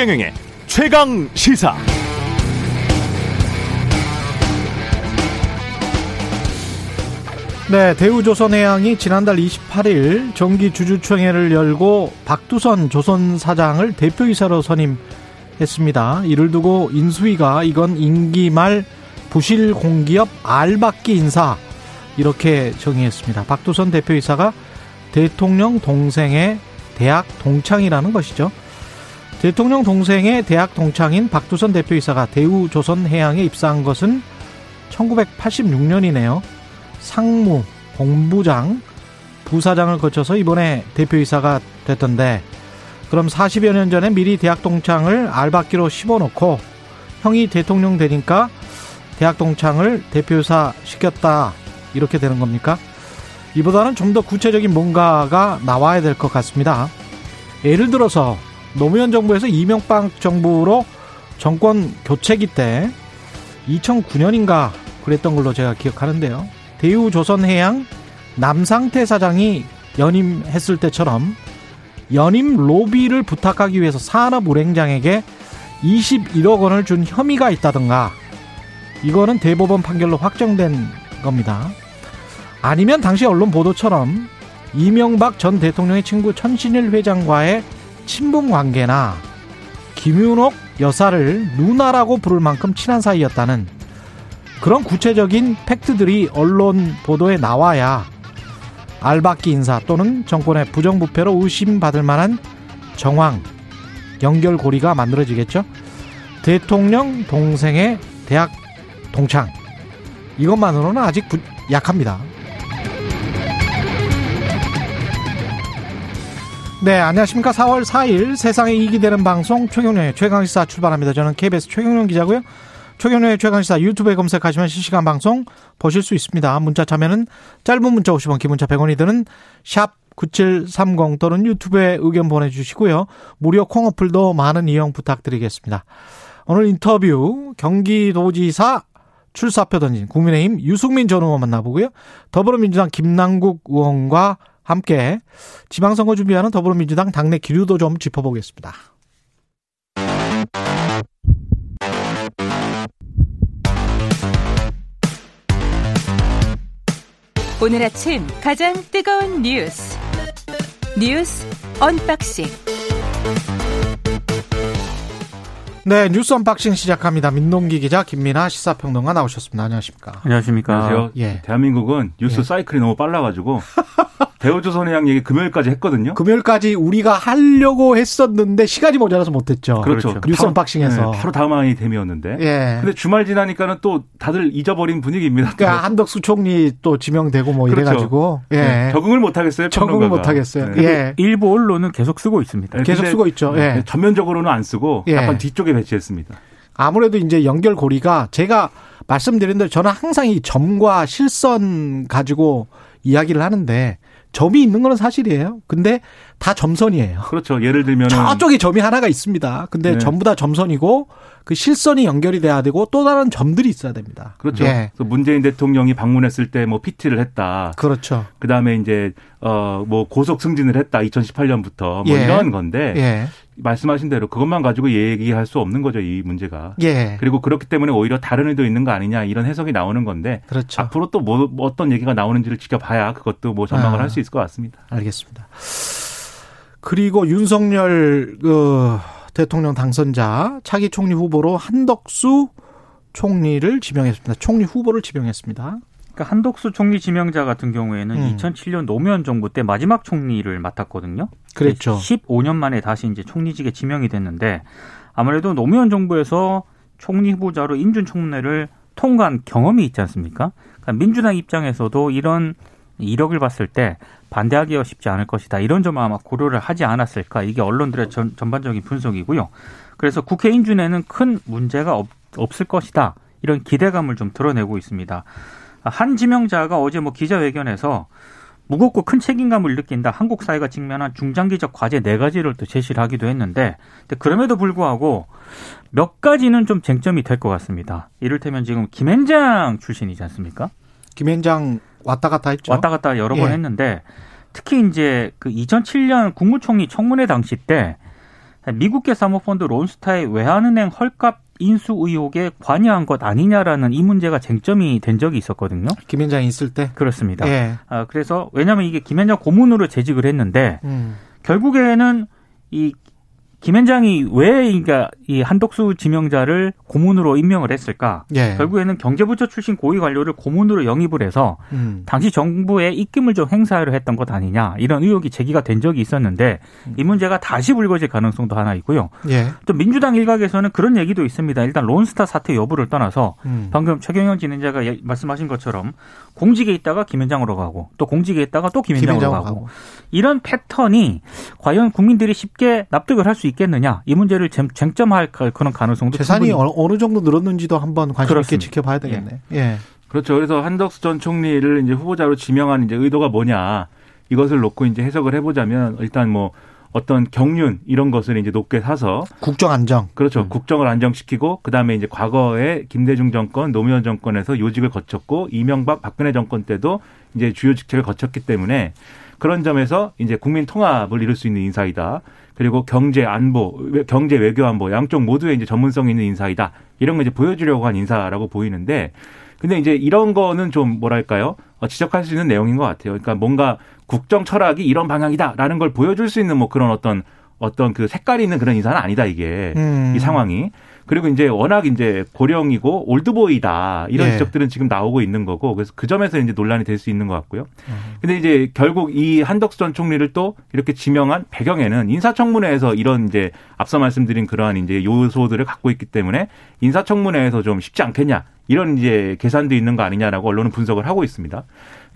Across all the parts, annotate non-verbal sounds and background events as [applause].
최경영의 최강 시사. 네, 대우조선해양이 지난달 28일 정기 주주총회를 열고 박두선 조선 사장을 대표이사로 선임했습니다. 이를 두고 인수위가 이건 임기 말 부실 공기업 알박기 인사 이렇게 정의했습니다. 박두선 대표이사가 대통령 동생의 대학 동창이라는 것이죠. 대통령 동생의 대학 동창인 박두선 대표이사가 대우조선해양에 입사한 것은 1986년이네요. 상무, 본부장, 부사장을 거쳐서 이번에 대표이사가 됐던데 그럼 40여 년 전에 미리 대학 동창을 알박기로 씹어놓고 형이 대통령 되니까 대학 동창을 대표이사 시켰다 이렇게 되는 겁니까? 이보다는 좀 더 구체적인 뭔가가 나와야 될 것 같습니다. 예를 들어서 노무현 정부에서 이명박 정부로 정권 교체기 때 2009년인가 그랬던 걸로 제가 기억하는데요. 대우조선해양 남상태 사장이 연임했을 때처럼 연임 로비를 부탁하기 위해서 산업은행장에게 21억 원을 준 혐의가 있다든가 이거는 대법원 판결로 확정된 겁니다. 아니면 당시 언론 보도처럼 이명박 전 대통령의 친구 천신일 회장과의 친분 관계나 김윤옥 여사를 누나라고 부를 만큼 친한 사이였다는 그런 구체적인 팩트들이 언론 보도에 나와야 알박기 인사 또는 정권의 부정부패로 의심받을 만한 정황, 연결고리가 만들어지겠죠. 대통령 동생의 대학 동창. 이것만으로는 아직 약합니다. 네, 안녕하십니까. 4월 4일 세상에 이익이 되는 방송 최경련의 최강시사 출발합니다. 저는 KBS 최경련 기자고요. 최경련의 최강시사 유튜브에 검색하시면 실시간 방송 보실 수 있습니다. 문자 참여는 짧은 문자 50원, 기문자 100원이 드는 샵 9730 또는 유튜브에 의견 보내주시고요. 무료 콩 어플도 많은 이용 부탁드리겠습니다. 오늘 인터뷰 경기도지사 출사표 던진 국민의힘 유승민 전 의원 만나보고요. 더불어민주당 김남국 의원과 함께 지방선거 준비하는 더불어민주당 당내 기류도 좀 짚어보겠습니다. 오늘 아침 가장 뜨거운 뉴스 뉴스 언박싱 네, 뉴스 unboxing 시작합니다. 민동기 기자, 김민아 시사평론가 나오셨습니다. 안녕하십니까? 안녕하십니까? 안녕하세요. 예. 대한민국은 뉴스 예. 사이클이 너무 빨라가지고 [laughs] 대우조선해양 얘기 금요일까지 했거든요. 금요일까지 우리가 하려고 했었는데 시간이 모자라서 못했죠. 그렇죠. 그렇죠. 뉴스 unboxing에서 네, 바로 다음 아이템이었는데. 예. 근데 주말 지나니까는 또 다들 잊어버린 분위기입니다. 그러니까 한덕수 총리 또 지명되고 뭐 그렇죠. 이래가지고 예. 네, 적응을 못 하겠어요. 적응을 못 하겠어요. 네. 예. 일부 언론은 계속 쓰고 있습니다. 네, 계속 쓰고 있죠. 예. 전면적으로는 안 쓰고 예. 약간 뒤쪽에 배치했습니다. 아무래도 이제 연결고리가 제가 말씀드린 대로 저는 항상 이 점과 실선 가지고 이야기를 하는데 점이 있는 건 사실이에요. 근데 다 점선이에요. 그렇죠. 예를 들면 저쪽에 점이 하나가 있습니다. 근데 네. 전부 다 점선이고 그 실선이 연결이 돼야 되고 또 다른 점들이 있어야 됩니다. 그렇죠. 예. 그래서 문재인 대통령이 방문했을 때 뭐 PT를 했다. 그렇죠. 그 다음에 이제 어뭐 고속 승진을 했다. 2018년부터 뭐 예. 이런 건데 예. 말씀하신 대로 그것만 가지고 얘기할 수 없는 거죠 이 문제가. 예. 그리고 그렇기 때문에 오히려 다른 의도 있는 거 아니냐 이런 해석이 나오는 건데. 그렇죠. 앞으로 또뭐 뭐 어떤 얘기가 나오는지를 지켜봐야 그것도 뭐 전망을 아. 할수 있을 것 같습니다. 알겠습니다. 그리고 윤석열 그 대통령 당선자 차기 총리 후보로 한덕수 총리를 지명했습니다. 총리 후보를 지명했습니다. 그러니까 한덕수 총리 지명자 같은 경우에는 음. 2007년 노무현 정부 때 마지막 총리를 맡았거든요. 그랬죠. 15년 만에 다시 이제 총리직에 지명이 됐는데 아무래도 노무현 정부에서 총리 후보자로 인준 총례를 통과한 경험이 있지 않습니까? 그러니까 민주당 입장에서도 이런 이력을 봤을 때 반대하기가 쉽지 않을 것이다. 이런 점을 아마 고려를 하지 않았을까. 이게 언론들의 전, 전반적인 분석이고요. 그래서 국회 인 준에는 큰 문제가 없, 없을 것이다. 이런 기대감을 좀 드러내고 있습니다. 한 지명자가 어제 뭐 기자회견에서 무겁고 큰 책임감을 느낀다. 한국 사회가 직면한 중장기적 과제 네 가지를 또 제시를 하기도 했는데 그럼에도 불구하고 몇 가지는 좀 쟁점이 될 것 같습니다. 이를테면 지금 김앤장 출신이지 않습니까? 김앤장 왔다 갔다 했죠. 왔다 갔다 여러 번 예. 했는데 특히 이제 그 2007년 국무총리 청문회 당시 때 미국계 사모펀드 론스타의 외환은행 헐값 인수 의혹에 관여한 것 아니냐라는 이 문제가 쟁점이 된 적이 있었거든요. 김현장이 있을 때? 그렇습니다. 예. 아, 그래서 왜냐하면 이게 김현장 고문으로 재직을 했는데 음. 결국에는 이 김현장이 왜 그러니까 이 한덕수 지명자를 고문으로 임명을 했을까? 예. 결국에는 경제부처 출신 고위 관료를 고문으로 영입을 해서 음. 당시 정부의 입김을 좀 행사를 했던 것 아니냐 이런 의혹이 제기가 된 적이 있었는데 이 문제가 다시 불거질 가능성도 하나 있고요. 예. 또 민주당 일각에서는 그런 얘기도 있습니다. 일단 론스타 사태 여부를 떠나서 음. 방금 최경영 진행자가 예, 말씀하신 것처럼 공직에 있다가 김현장으로 가고 또 공직에 있다가 또 김현장으로 가고. 가고 이런 패턴이 과연 국민들이 쉽게 납득을 할 수 있겠느냐 이 문제를 쟁점할 그런 가능성도 재산이 어느 정도 늘었는지도 한번 관심 있게 지켜봐야 되겠네. 예. 예. 그렇죠. 그래서 한덕수 전 총리를 이제 후보자로 지명한 이제 의도가 뭐냐 이것을 놓고 이제 해석을 해보자면 일단 뭐 어떤 경륜 이런 것을 이제 높게 사서 국정 안정 그렇죠 음. 국정을 안정시키고 그 다음에 이제 과거에 김대중 정권 노무현 정권에서 요직을 거쳤고 이명박 박근혜 정권 때도 이제 주요 직책을 거쳤기 때문에 그런 점에서 이제 국민 통합을 이룰 수 있는 인사이다. 그리고 경제 안보, 경제 외교 안보 양쪽 모두에 이제 전문성 있는 인사이다. 이런 거 이제 보여주려고 한 인사라고 보이는데 근데 이제 이런 거는 좀 뭐랄까요? 어, 지적할 수 있는 내용인 것 같아요. 그러니까 뭔가 국정 철학이 이런 방향이다라는 걸 보여줄 수 있는 뭐 그런 어떤 어떤 그 색깔이 있는 그런 인사는 아니다 이게 음. 이 상황이. 그리고 이제 워낙 이제 고령이고 올드보이다 이런 예. 지적들은 지금 나오고 있는 거고 그래서 그 점에서 이제 논란이 될 수 있는 것 같고요. 음. 근데 이제 결국 이 한덕수 전 총리를 또 이렇게 지명한 배경에는 인사청문회에서 이런 이제 앞서 말씀드린 그러한 이제 요소들을 갖고 있기 때문에 인사청문회에서 좀 쉽지 않겠냐 이런 이제 계산도 있는 거 아니냐라고 언론은 분석을 하고 있습니다.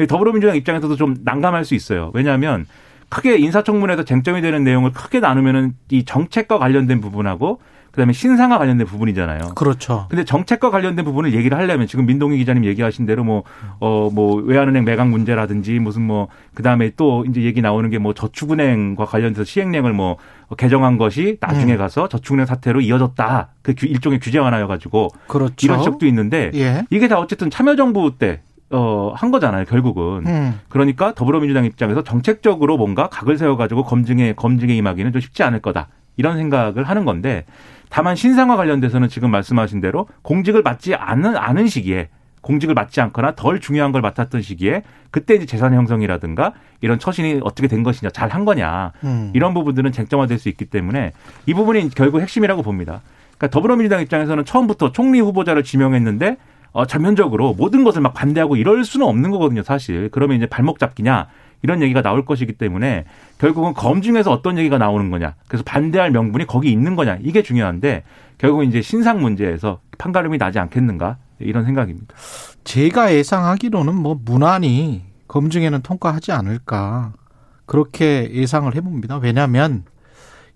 더불어민주당 입장에서도 좀 난감할 수 있어요. 왜냐하면 크게 인사청문회에서 쟁점이 되는 내용을 크게 나누면은 이 정책과 관련된 부분하고 그다음에 신상과 관련된 부분이잖아요. 그렇죠. 근데 정책과 관련된 부분을 얘기를 하려면 지금 민동희 기자님 얘기하신 대로 뭐 어 뭐 외환은행 매각 문제라든지 무슨 뭐 그다음에 또 이제 얘기 나오는 게 뭐 저축은행과 관련돼서 시행령을 뭐 개정한 것이 나중에 음. 가서 저축은행 사태로 이어졌다. 그 일종의 규제 완화여 가지고 그렇죠. 이런 지적도 있는데 예. 이게 다 어쨌든 참여정부 때 어, 한 거잖아요, 결국은. 음. 그러니까 더불어민주당 입장에서 정책적으로 뭔가 각을 세워가지고 검증에, 검증에 임하기는 좀 쉽지 않을 거다. 이런 생각을 하는 건데 다만 신상과 관련돼서는 지금 말씀하신 대로 공직을 맡지 않은 않은 시기에 공직을 맡지 않거나 덜 중요한 걸 맡았던 시기에 그때 이제 재산 형성이라든가 이런 처신이 어떻게 된 것이냐 잘 한 거냐 음. 이런 부분들은 쟁점화될 수 있기 때문에 이 부분이 결국 핵심이라고 봅니다. 그러니까 더불어민주당 입장에서는 처음부터 총리 후보자를 지명했는데 어, 전면적으로 모든 것을 막 반대하고 이럴 수는 없는 거거든요, 사실. 그러면 이제 발목 잡기냐 이런 얘기가 나올 것이기 때문에 결국은 검증에서 어떤 얘기가 나오는 거냐. 그래서 반대할 명분이 거기 있는 거냐. 이게 중요한데 결국은 이제 신상 문제에서 판가름이 나지 않겠는가. 이런 생각입니다. 제가 예상하기로는 뭐 무난히 검증에는 통과하지 않을까. 그렇게 예상을 해봅니다. 왜냐하면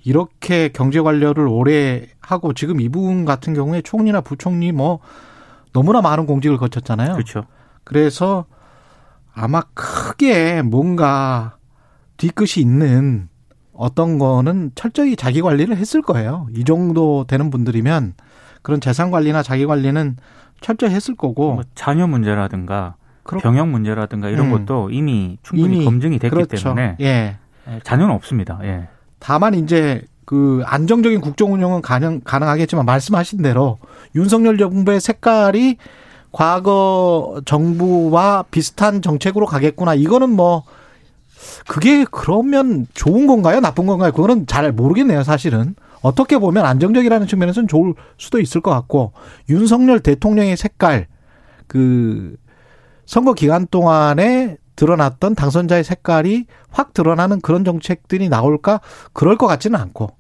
이렇게 경제 관료를 오래 하고 지금 이분 같은 경우에 총리나 부총리 뭐 너무나 많은 공직을 거쳤잖아요. 그렇죠. 그래서 아마 크게 뭔가 뒤끝이 있는 어떤 거는 철저히 자기 관리를 했을 거예요. 이 정도 되는 분들이면 그런 재산 관리나 자기 관리는 철저히 했을 거고 뭐 자녀 문제라든가 그렇... 병역 문제라든가 이런 음. 것도 이미 충분히 이미 검증이 됐기 그렇죠. 때문에 예. 예. 자녀는 없습니다. 예. 다만 이제 그 안정적인 국정 운영은 가능 가능하겠지만 말씀하신 대로 윤석열 정부의 색깔이 과거 정부와 비슷한 정책으로 가겠구나. 이거는 뭐 그게 그러면 좋은 건가요? 나쁜 건가요? 그거는 잘 모르겠네요, 사실은. 어떻게 보면 안정적이라는 측면에서는 좋을 수도 있을 것 같고 윤석열 대통령의 색깔 그 선거 기간 동안에 드러났던 당선자의 색깔이 확 드러나는 그런 정책들이 나올까? 그럴 것 같지는 않고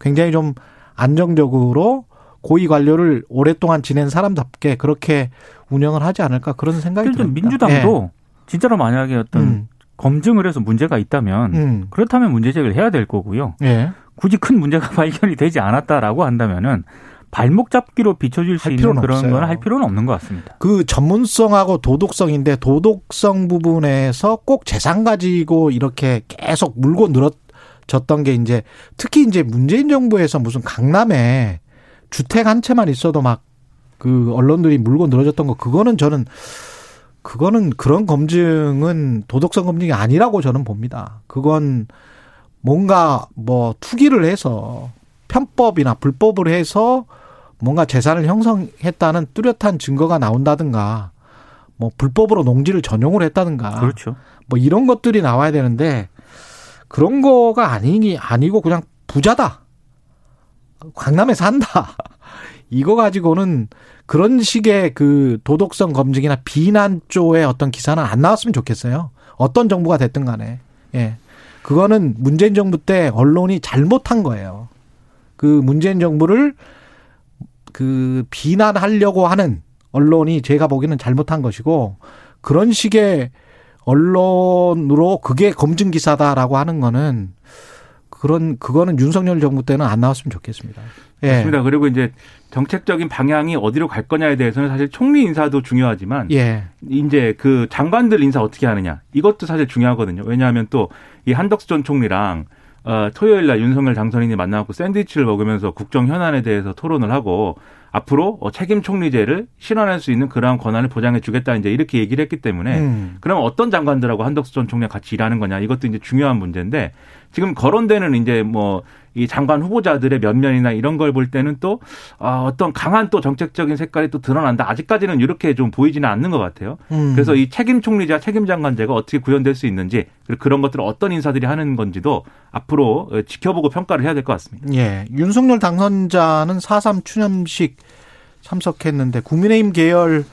굉장히 좀 안정적으로 고위 관료를 오랫동안 지낸 사람답게 그렇게 운영을 하지 않을까 그런 생각이 듭니다. 민주당도 네. 진짜로 만약에 어떤 음. 검증을 해서 문제가 있다면 음. 그렇다면 문제 제기를 해야 될 거고요. 네. 굳이 큰 문제가 [laughs] 발견이 되지 않았다라고 한다면은 발목 잡기로 비춰질 수할 있는 그런. 건 할 필요는 없는 것 같습니다. 그 전문성하고 도덕성인데 도덕성 부분에서 꼭 재산 가지고 이렇게 계속 물고 늘어졌던 게 이제 특히 이제 문재인 정부에서 무슨 강남에 주택 한 채만 있어도 막 그 언론들이 물고 늘어졌던 거 그거는 저는 그거는 그런 검증은 도덕성 검증이 아니라고 저는 봅니다. 그건 뭔가 뭐 투기를 해서 편법이나 불법을 해서 뭔가 재산을 형성했다는 뚜렷한 증거가 나온다든가 뭐 불법으로 농지를 전용을 했다든가 그렇죠. 뭐 이런 것들이 나와야 되는데 그런 거가 아니니 아니고 그냥 부자다. 강남에 산다. [laughs] 이거 가지고는 그런 식의 그 도덕성 검증이나 비난 쪽의 어떤 기사는 안 나왔으면 좋겠어요. 어떤 정부가 됐든 간에. 예. 그거는 문재인 정부 때 언론이 잘못한 거예요. 그 문재인 정부를 그 비난하려고 하는 언론이 제가 보기에는 잘못한 것이고 그런 식의 언론으로 그게 검증 기사다라고 하는 거는 그런 그거는 윤석열 정부 때는 안 나왔으면 좋겠습니다. 예. 맞습니다. 그리고 이제 정책적인 방향이 어디로 갈 거냐에 대해서는 사실 총리 인사도 중요하지만 예. 이제 그 장관들 인사 어떻게 하느냐 이것도 사실 중요하거든요. 왜냐하면 또 이 한덕수 전 총리랑 어, 토요일 날 윤석열 당선인이 만나고 샌드위치를 먹으면서 국정 현안에 대해서 토론을 하고 앞으로 어, 책임 총리제를 실현할 수 있는 그러한 권한을 보장해 주겠다 이제 이렇게 얘기를 했기 때문에 음. 그럼 어떤 장관들하고 한덕수 전 총리가 같이 일하는 거냐 이것도 이제 중요한 문제인데 지금 거론되는 이제 뭐 이 장관 후보자들의 면면이나 이런 걸 볼 때는 또 아, 어떤 강한 또 정책적인 색깔이 또 드러난다. 아직까지는 이렇게 좀 보이지는 않는 것 같아요. 음. 그래서 이 책임 총리자, 책임 장관제가 어떻게 구현될 수 있는지 그리고 그런 것들을 어떤 인사들이 하는 건지도 앞으로 어, 지켜보고 평가를 해야 될 것 같습니다. 예. 윤석열 당선자는 4.3 추념식 참석했는데 국민의힘 계열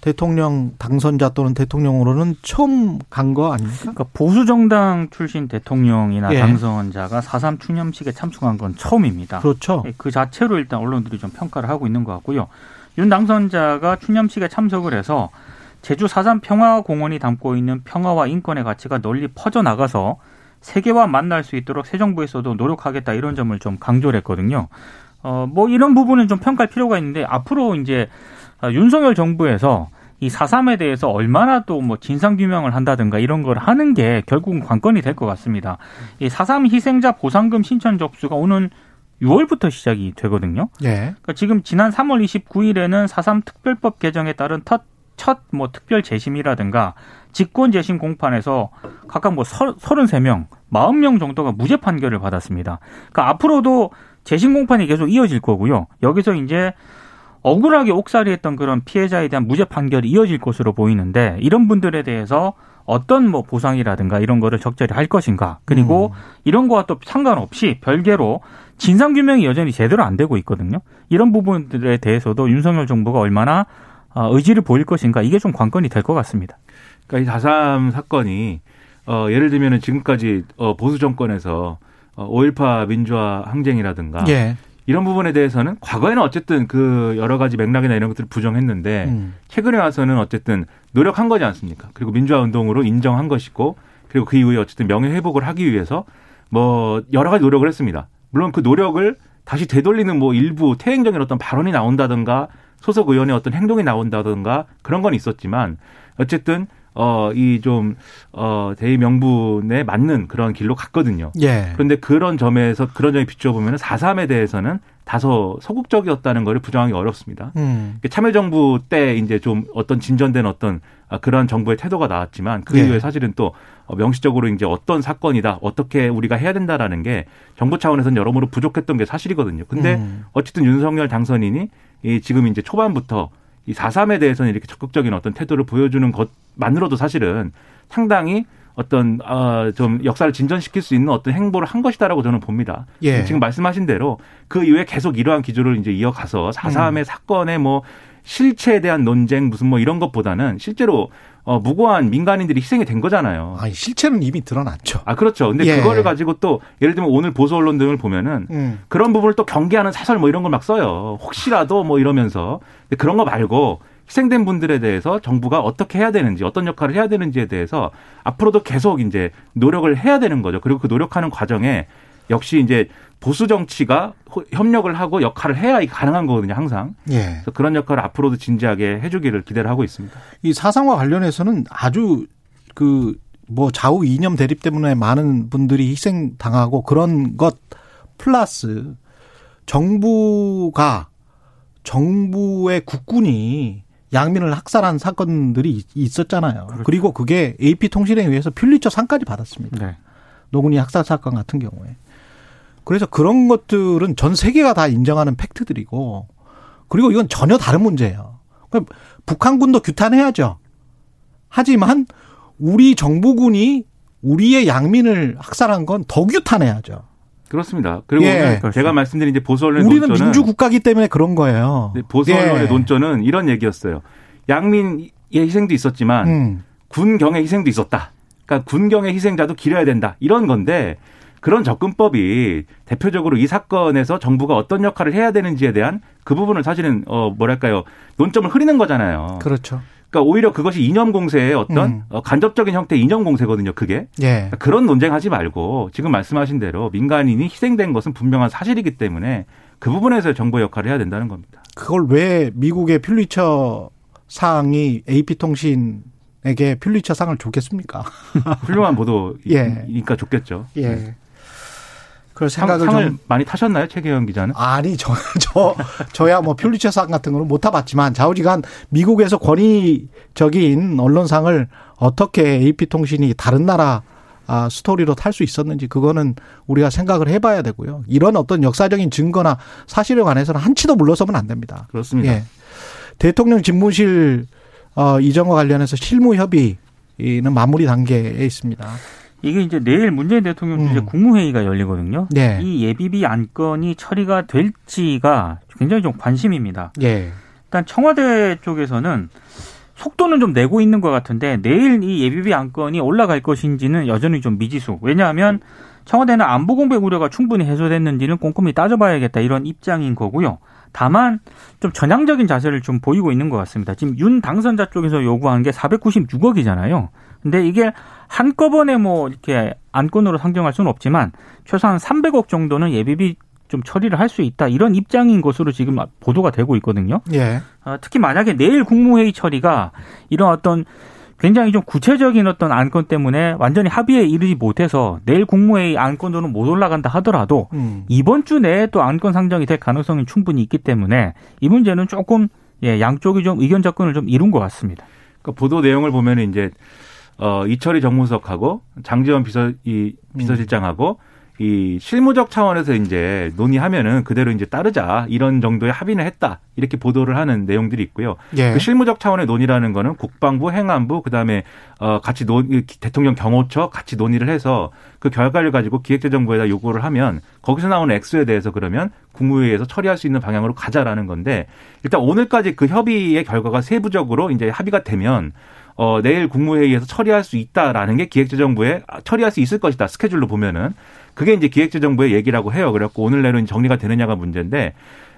대통령 당선자 또는 대통령으로는 처음 간 거 아닙니까? 그러니까 보수 정당 출신 대통령이나 예. 당선자가 4.3 추념식에 참석한 건 처음입니다. 그렇죠. 예, 그 자체로 일단 언론들이 좀 평가를 하고 있는 것 같고요. 윤 당선자가 추념식에 참석을 해서 제주 4.3 평화공원이 담고 있는 평화와 인권의 가치가 널리 퍼져나가서 세계와 만날 수 있도록 새 정부에서도 노력하겠다 이런 점을 좀 강조를 했거든요. 어, 뭐 이런 부분은 좀 평가할 필요가 있는데 앞으로 이제 아, 윤석열 정부에서 이 4.3에 대해서 얼마나 또 뭐 진상규명을 한다든가 이런 걸 하는 게 결국은 관건이 될 것 같습니다. 이 4.3 희생자 보상금 신청 접수가 오는 6월부터 시작이 되거든요. 예. 그러니까 지금 지난 3월 29일에는 4.3 특별법 개정에 따른 첫 뭐 특별 재심이라든가 직권 재심 공판에서 각각 뭐 33명, 40명 정도가 무죄 판결을 받았습니다. 그러니까 앞으로도 재심 공판이 계속 이어질 거고요. 여기서 이제 억울하게 옥살이했던 그런 피해자에 대한 무죄 판결이 이어질 것으로 보이는데 이런 분들에 대해서 어떤 뭐 보상이라든가 이런 거를 적절히 할 것인가 그리고 음. 이런 거와 또 상관없이 별개로 진상 규명이 여전히 제대로 안 되고 있거든요. 이런 부분들에 대해서도 윤석열 정부가 얼마나 어, 의지를 보일 것인가 이게 좀 관건이 될 것 같습니다. 그러니까 이4.3 사건이 어, 예를 들면은 지금까지 어, 보수 정권에서 어, 5.18 민주화 항쟁이라든가 예. 이런 부분에 대해서는 과거에는 어쨌든 그 여러 가지 맥락이나 이런 것들을 부정했는데 음. 최근에 와서는 어쨌든 노력한 거지 않습니까? 그리고 민주화 운동으로 인정한 것이고 그리고 그 이후에 어쨌든 명예 회복을 하기 위해서 뭐 여러 가지 노력을 했습니다. 물론 그 노력을 다시 되돌리는 뭐 일부 태행적인 어떤 발언이 나온다든가 소속 의원의 어떤 행동이 나온다든가 그런 건 있었지만 어쨌든 어 이 좀 어 대의 명분에 맞는 그런 길로 갔거든요. 예. 그런데 그런 점에서 그런 점에 비추어 보면 4.3에 대해서는 다소 소극적이었다는 것을 부정하기 어렵습니다. 음. 참여정부 때 이제 좀 어떤 진전된 어떤 아, 그런 정부의 태도가 나왔지만 그 예. 이후에 사실은 또 어, 명시적으로 이제 어떤 사건이다 어떻게 우리가 해야 된다라는 게 정부 차원에서는 여러모로 부족했던 게 사실이거든요. 근데 음. 어쨌든 윤석열 당선인이 이 지금 이제 초반부터 이 4.3에 대해서는 이렇게 적극적인 어떤 태도를 보여주는 것만으로도 사실은 상당히 어떤 어좀 역사를 진전시킬 수 있는 어떤 행보를 한 것이다라고 저는 봅니다. 예. 지금 말씀하신 대로 그 이후에 계속 이러한 기조를 이제 이어가서 4.3의 음. 사건의 뭐 실체에 대한 논쟁 무슨 뭐 이런 것보다는 실제로 어 무고한 민간인들이 희생이 된 거잖아요. 아니 실체는 이미 드러났죠. 아 그렇죠. 근데 예. 그거를 가지고 또 예를 들면 오늘 보수 언론 등을 보면은 음. 그런 부분을 또 경계하는 사설 뭐 이런 걸 막 써요. 혹시라도 뭐 이러면서 근데 그런 거 말고 희생된 분들에 대해서 정부가 어떻게 해야 되는지 어떤 역할을 해야 되는지에 대해서 앞으로도 계속 이제 노력을 해야 되는 거죠. 그리고 그 노력하는 과정에 역시 이제 보수 정치가 호- 협력을 하고 역할을 해야 가능한 거거든요, 항상. 예. 그래서 그런 역할을 앞으로도 진지하게 해주기를 기대를 하고 있습니다. 이 사상과 관련해서는 아주 그 뭐 좌우 이념 대립 때문에 많은 분들이 희생 당하고 그런 것 플러스 정부가 정부의 국군이 양민을 학살한 사건들이 있- 있었잖아요. 그리고 그게 AP 통신에 의해서 퓰리처 상까지 받았습니다. 네. 노군이 학살 사건 같은 경우에. 그래서 그런 것들은 전 세계가 다 인정하는 팩트들이고 그리고 이건 전혀 다른 문제예요. 그럼 북한군도 규탄해야죠. 하지만 우리 정부군이 우리의 양민을 학살한 건 더 규탄해야죠. 그렇습니다. 그리고 예. 제가 말씀드린 이제 보수 언론의 우리는 논조는 민주 국가기 때문에 그런 거예요. 네, 보수 예. 언론의 논조는 이런 얘기였어요. 양민의 희생도 있었지만 음. 군경의 희생도 있었다. 그러니까 군경의 희생자도 기려야 된다. 이런 건데 그런 접근법이 대표적으로 이 사건에서 정부가 어떤 역할을 해야 되는지에 대한 그 부분을 사실은 어 뭐랄까요 논점을 흐리는 거잖아요. 그렇죠. 그러니까 오히려 그것이 이념 공세의 어떤 음. 어, 간접적인 형태의 이념 공세거든요. 그게 예. 그러니까 그런 논쟁하지 말고 지금 말씀하신 대로 민간인이 희생된 것은 분명한 사실이기 때문에 그 부분에서 정부의 역할을 해야 된다는 겁니다. 그걸 왜 미국의 퓰리처 상이 AP 통신 에게 퓰리처 상을 줬겠습니까? 훌륭한 보도니까 [laughs] 예. 좋겠죠. 예. 상, 생각을 상을 좀 많이 타셨나요, 최계현 기자는? 아니 저 [laughs] 저 저 야 뭐 퓰리처상 같은 거는 못 타봤지만 좌우지간 미국에서 권위적인 언론상을 어떻게 AP 통신이 다른 나라 아, 스토리로 탈 수 있었는지 그거는 우리가 생각을 해봐야 되고요. 이런 어떤 역사적인 증거나 사실에 관해서는 한치도 물러서면 안 됩니다. 그렇습니다. 예. 대통령 집무실 어, 이전과 관련해서 실무 협의는 마무리 단계에 있습니다. 이게 이제 내일 문재인 대통령 주재 음. 국무회의가 열리거든요. 네. 이 예비비 안건이 처리가 될지가 굉장히 좀 관심입니다. 예. 일단 청와대 쪽에서는 속도는 좀 내고 있는 것 같은데 내일 이 예비비 안건이 올라갈 것인지는 여전히 좀 미지수. 왜냐하면 청와대는 안보 공백 우려가 충분히 해소됐는지는 꼼꼼히 따져봐야겠다 이런 입장인 거고요. 다만 좀 전향적인 자세를 좀 보이고 있는 것 같습니다. 지금 윤 당선자 쪽에서 요구한 게 496억이잖아요. 근데 이게 한꺼번에 뭐 이렇게 안건으로 상정할 수는 없지만 최소한 300억 정도는 예비비 좀 처리를 할 수 있다 이런 입장인 것으로 지금 보도가 되고 있거든요. 예. 어, 특히 만약에 내일 국무회의 처리가 이런 어떤 굉장히 좀 구체적인 어떤 안건 때문에 완전히 합의에 이르지 못해서 내일 국무회의 안건으로는 못 올라간다 하더라도 음. 이번 주 내에 또 안건 상정이 될 가능성이 충분히 있기 때문에 이 문제는 조금 예, 양쪽이 좀 의견 접근을 좀 이룬 것 같습니다. 그러니까 보도 내용을 보면 이제 어 이철희 정무석하고 장지원 비서 이 비서실장하고 이 실무적 차원에서 이제 논의하면은 그대로 이제 따르자 이런 정도의 합의는 했다 이렇게 보도를 하는 내용들이 있고요. 예. 그 실무적 차원의 논의라는 거는 국방부, 행안부, 그다음에 어 같이 논 대통령 경호처 같이 논의를 해서 그 결과를 가지고 기획재정부에다 요구를 하면 거기서 나오는 액수에 대해서 그러면 국무회의에서 처리할 수 있는 방향으로 가자라는 건데 일단 오늘까지 그 협의의 결과가 세부적으로 이제 합의가 되면 어 내일 국무회의에서 처리할 수 있다라는 게 기획재정부에 처리할 수 있을 것이다 스케줄로 보면은 그게 이제 기획재정부의 얘기라고 해요. 그래갖고 오늘 내로 정리가 되느냐가 문제인데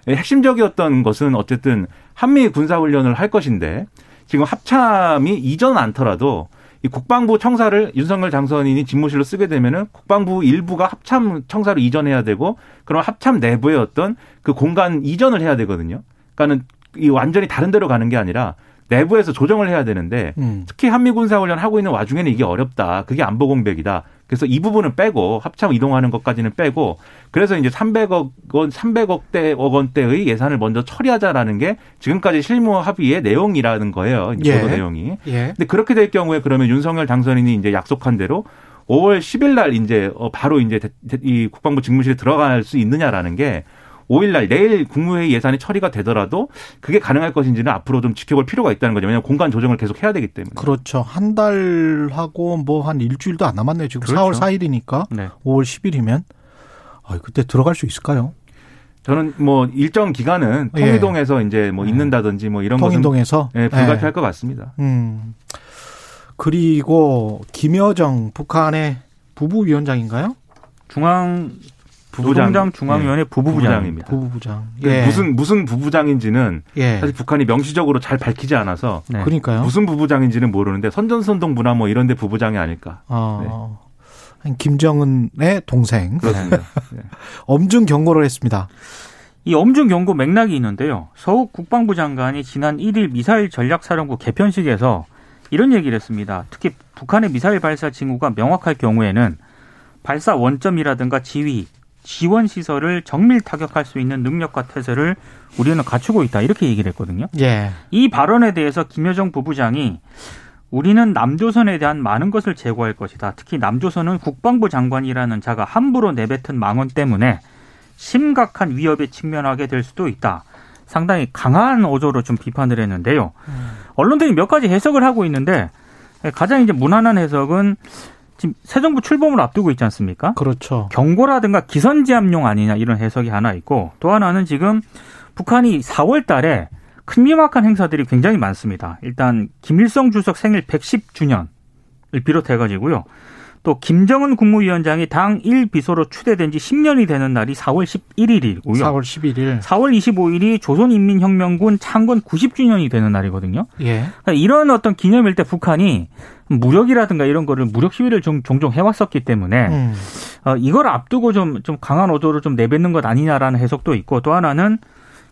핵심적이었던 것은 어쨌든 한미 군사훈련을 할 것인데 지금 합참이 이전 않더라도 이 국방부 청사를 윤석열 장선인이 집무실로 쓰게 되면은 국방부 일부가 합참 청사로 이전해야 되고 그럼 합참 내부의 어떤 그 공간 이전을 해야 되거든요. 그러니까는 이 완전히 다른 데로 가는 게 아니라 내부에서 조정을 해야 되는데 음. 특히 한미 군사 훈련 하고 있는 와중에는 이게 어렵다. 그게 안보 공백이다. 그래서 이 부분은 빼고 합참 이동하는 것까지는 빼고 그래서 이제 300억 원, 300억대 억 원대의 예산을 먼저 처리하자라는 게 지금까지 실무 합의의 내용이라는 거예요. 이제 예. 보도 내용이. 예. 근데 그렇게 될 경우에 그러면 윤석열 당선인이 이제 약속한 대로 5월 10일 날 이제 어, 바로 이제 이 국방부 직무실에 들어갈 수 있느냐라는 게 5일 날 내일 국무회의 예산이 처리가 되더라도 그게 가능할 것인지는 앞으로 좀 지켜볼 필요가 있다는 거죠. 왜냐하면 공간 조정을 계속 해야 되기 때문에. 그렇죠. 한 달하고 뭐 한 일주일도 안 남았네요. 지금 그렇죠. 4월 4일이니까 네. 5월 10일이면 아, 그때 들어갈 수 있을까요? 저는 뭐 일정 기간은 예. 통일동에서 이제 뭐 있는다든지 뭐 이런 것은 통인동에서 예, 불가피할 예. 것 같습니다. 음. 그리고 김여정 북한의 부부위원장인가요? 중앙 부부장. 부부장 중앙위원회 부부부장입니다. 부부부장. 그 예. 무슨 무슨 부부장인지는 예. 사실 북한이 명시적으로 잘 밝히지 않아서 네. 그러니까요. 무슨 부부장인지는 모르는데 선전선동 문화 뭐 이런 데 부부장이 아닐까. 어. 김정은의 동생 그렇습니다. [laughs] 엄중 경고를 했습니다. 이 엄중 경고 맥락이 있는데요. 서욱 국방부 장관이 지난 1일 미사일 전략사령부 개편식에서 이런 얘기를 했습니다. 특히 북한의 미사일 발사 징후가 명확할 경우에는 발사 원점이라든가 지휘, 지원 시설을 정밀 타격할 수 있는 능력과 태세를 우리는 갖추고 있다. 이렇게 얘기를 했거든요. 예. 이 발언에 대해서 김여정 부부장이 우리는 남조선에 대한 많은 것을 제고할 것이다. 특히 남조선은 국방부 장관이라는 자가 함부로 내뱉은 망언 때문에 심각한 위협에 직면하게 될 수도 있다. 상당히 강한 어조로 좀 비판을 했는데요. 언론들이 몇 가지 해석을 하고 있는데 가장 이제 무난한 해석은 지금 새 정부 출범을 앞두고 있지 않습니까? 그렇죠. 경고라든가 기선제압용 아니냐 이런 해석이 하나 있고 또 하나는 지금 북한이 4월 달에 큰 미막한 행사들이 굉장히 많습니다. 일단 김일성 주석 생일 110주년을 비롯해 가지고요. 또 김정은 국무위원장이 당 1비서로 추대된 지 10년이 되는 날이 4월 11일이고요. 4월 11일. 4월 25일이 조선인민혁명군 창건 90주년이 되는 날이거든요. 예. 그러니까 이런 어떤 기념일 때 북한이 무력이라든가 이런 거를 무력 시위를 좀 종종 해왔었기 때문에 음. 어, 이걸 앞두고 좀, 좀 강한 어조를 좀 내뱉는 것 아니냐라는 해석도 있고 또 하나는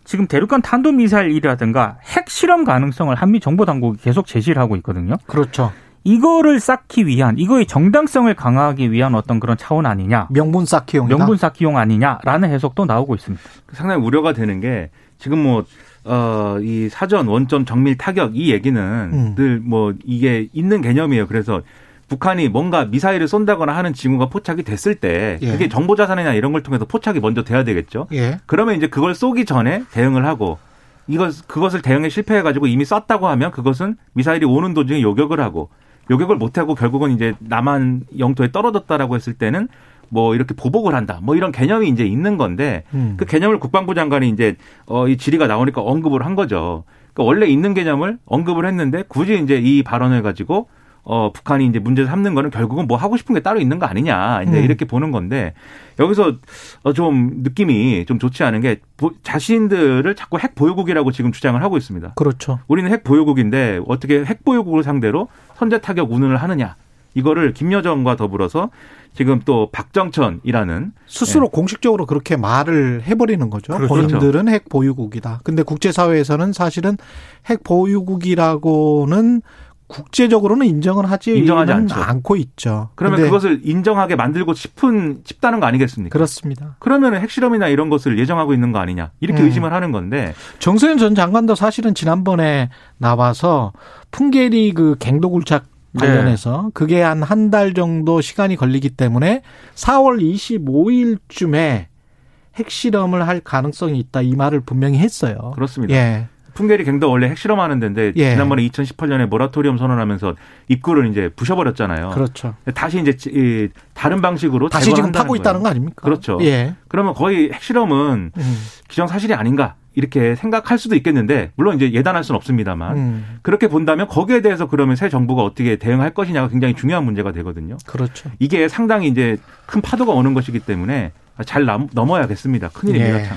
지금 대륙간 탄도미사일이라든가 핵 실험 가능성을 한미 정보 당국이 계속 제시를 하고 있거든요. 그렇죠. 이거를 쌓기 위한 이거의 정당성을 강화하기 위한 어떤 그런 차원 아니냐. 명분 쌓기용이다. 명분 쌓기용 아니냐라는 해석도 나오고 있습니다. 상당히 우려가 되는 게 지금 뭐, 어, 이 사전 원점 정밀 타격 이 얘기는 음. 늘뭐 이게 있는 개념이에요. 그래서 북한이 뭔가 미사일을 쏜다거나 하는 징후가 포착이 됐을 때 예. 그게 정보 자산이나 이런 걸 통해서 포착이 먼저 돼야 되겠죠. 예. 그러면 이제 그걸 쏘기 전에 대응을 하고 이것 그것을 대응에 실패해 가지고 이미 쐈다고 하면 그것은 미사일이 오는 도중에 요격을 하고 요격을 못 하고 결국은 이제 남한 영토에 떨어졌다라고 했을 때는 뭐 이렇게 보복을 한다. 뭐 이런 개념이 이제 있는 건데 음. 그 개념을 국방부 장관이 이제 어 이 질의가 나오니까 언급을 한 거죠. 그러니까 원래 있는 개념을 언급을 했는데 굳이 이제 이 발언을 가지고 어 북한이 이제 문제 삼는 거는 결국은 뭐 하고 싶은 게 따로 있는 거 아니냐 이제 음. 이렇게 보는 건데 여기서 어좀 느낌이 좀 좋지 않은 게 보- 자신들을 자꾸 핵 보유국이라고 지금 주장을 하고 있습니다. 그렇죠. 우리는 핵 보유국인데 어떻게 핵 보유국을 상대로 선제 타격 운운을 하느냐 이거를 김여정과 더불어서 지금 또 박정천이라는 스스로 공식적으로 그렇게 말을 해버리는 거죠. 그렇죠. 본인들은 핵 보유국이다. 근데 국제사회에서는 사실은 핵 보유국이라고는 국제적으로는 인정을 하지 인정하지 않죠. 않고 있죠. 그러면 그것을 인정하게 만들고 싶은 싶다는 거 아니겠습니까? 그렇습니다. 그러면 핵실험이나 이런 것을 예정하고 있는 거 아니냐 이렇게 음. 의심을 하는 건데 정세현 전 장관도 사실은 지난번에 나와서 풍계리 그 갱도굴착 네. 관련해서 그게 한 한 달 정도 시간이 걸리기 때문에 4월 25일쯤에 핵실험을 할 가능성이 있다 이 말을 분명히 했어요. 그렇습니다. 예. 풍계리 갱도 원래 핵실험하는 데인데 예. 지난번에 2018년에 모라토리엄 선언하면서 입구를 이제 부셔버렸잖아요. 그렇죠. 다시 이제 이 다른 방식으로 다시 지금 파고 거예요. 있다는 거 아닙니까? 그렇죠. 예. 그러면 거의 핵실험은 음. 기정사실이 아닌가 이렇게 생각할 수도 있겠는데 물론 이제 예단할 수는 없습니다만 음. 그렇게 본다면 거기에 대해서 그러면 새 정부가 어떻게 대응할 것이냐가 굉장히 중요한 문제가 되거든요. 그렇죠. 이게 상당히 이제 큰 파도가 오는 것이기 때문에 잘 남- 넘어야겠습니다. 큰일입니다. 예. 참.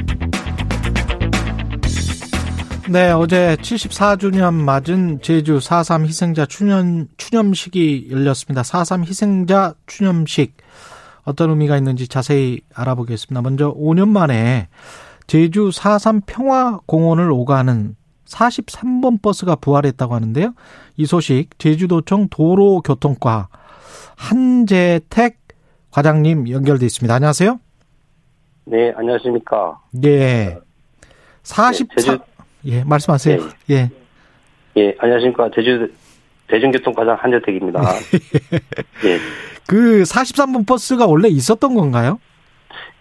네, 어제 74주년 맞은 제주 4.3 희생자 추념, 추념식이 열렸습니다. 4.3 희생자 추념식. 어떤 의미가 있는지 자세히 알아보겠습니다. 먼저 5년 만에 제주 4.3 평화공원을 오가는 43번 버스가 부활했다고 하는데요. 이 소식 제주도청 도로교통과 한재택 과장님 연결돼 있습니다. 안녕하세요. 네, 안녕하십니까. 예. 44, 제주- 예, 말씀하세요. 예. 예, 안녕하십니까. 제주 대중교통과장 한재택입니다. [laughs] 예, 그 43번 버스가 원래 있었던 건가요?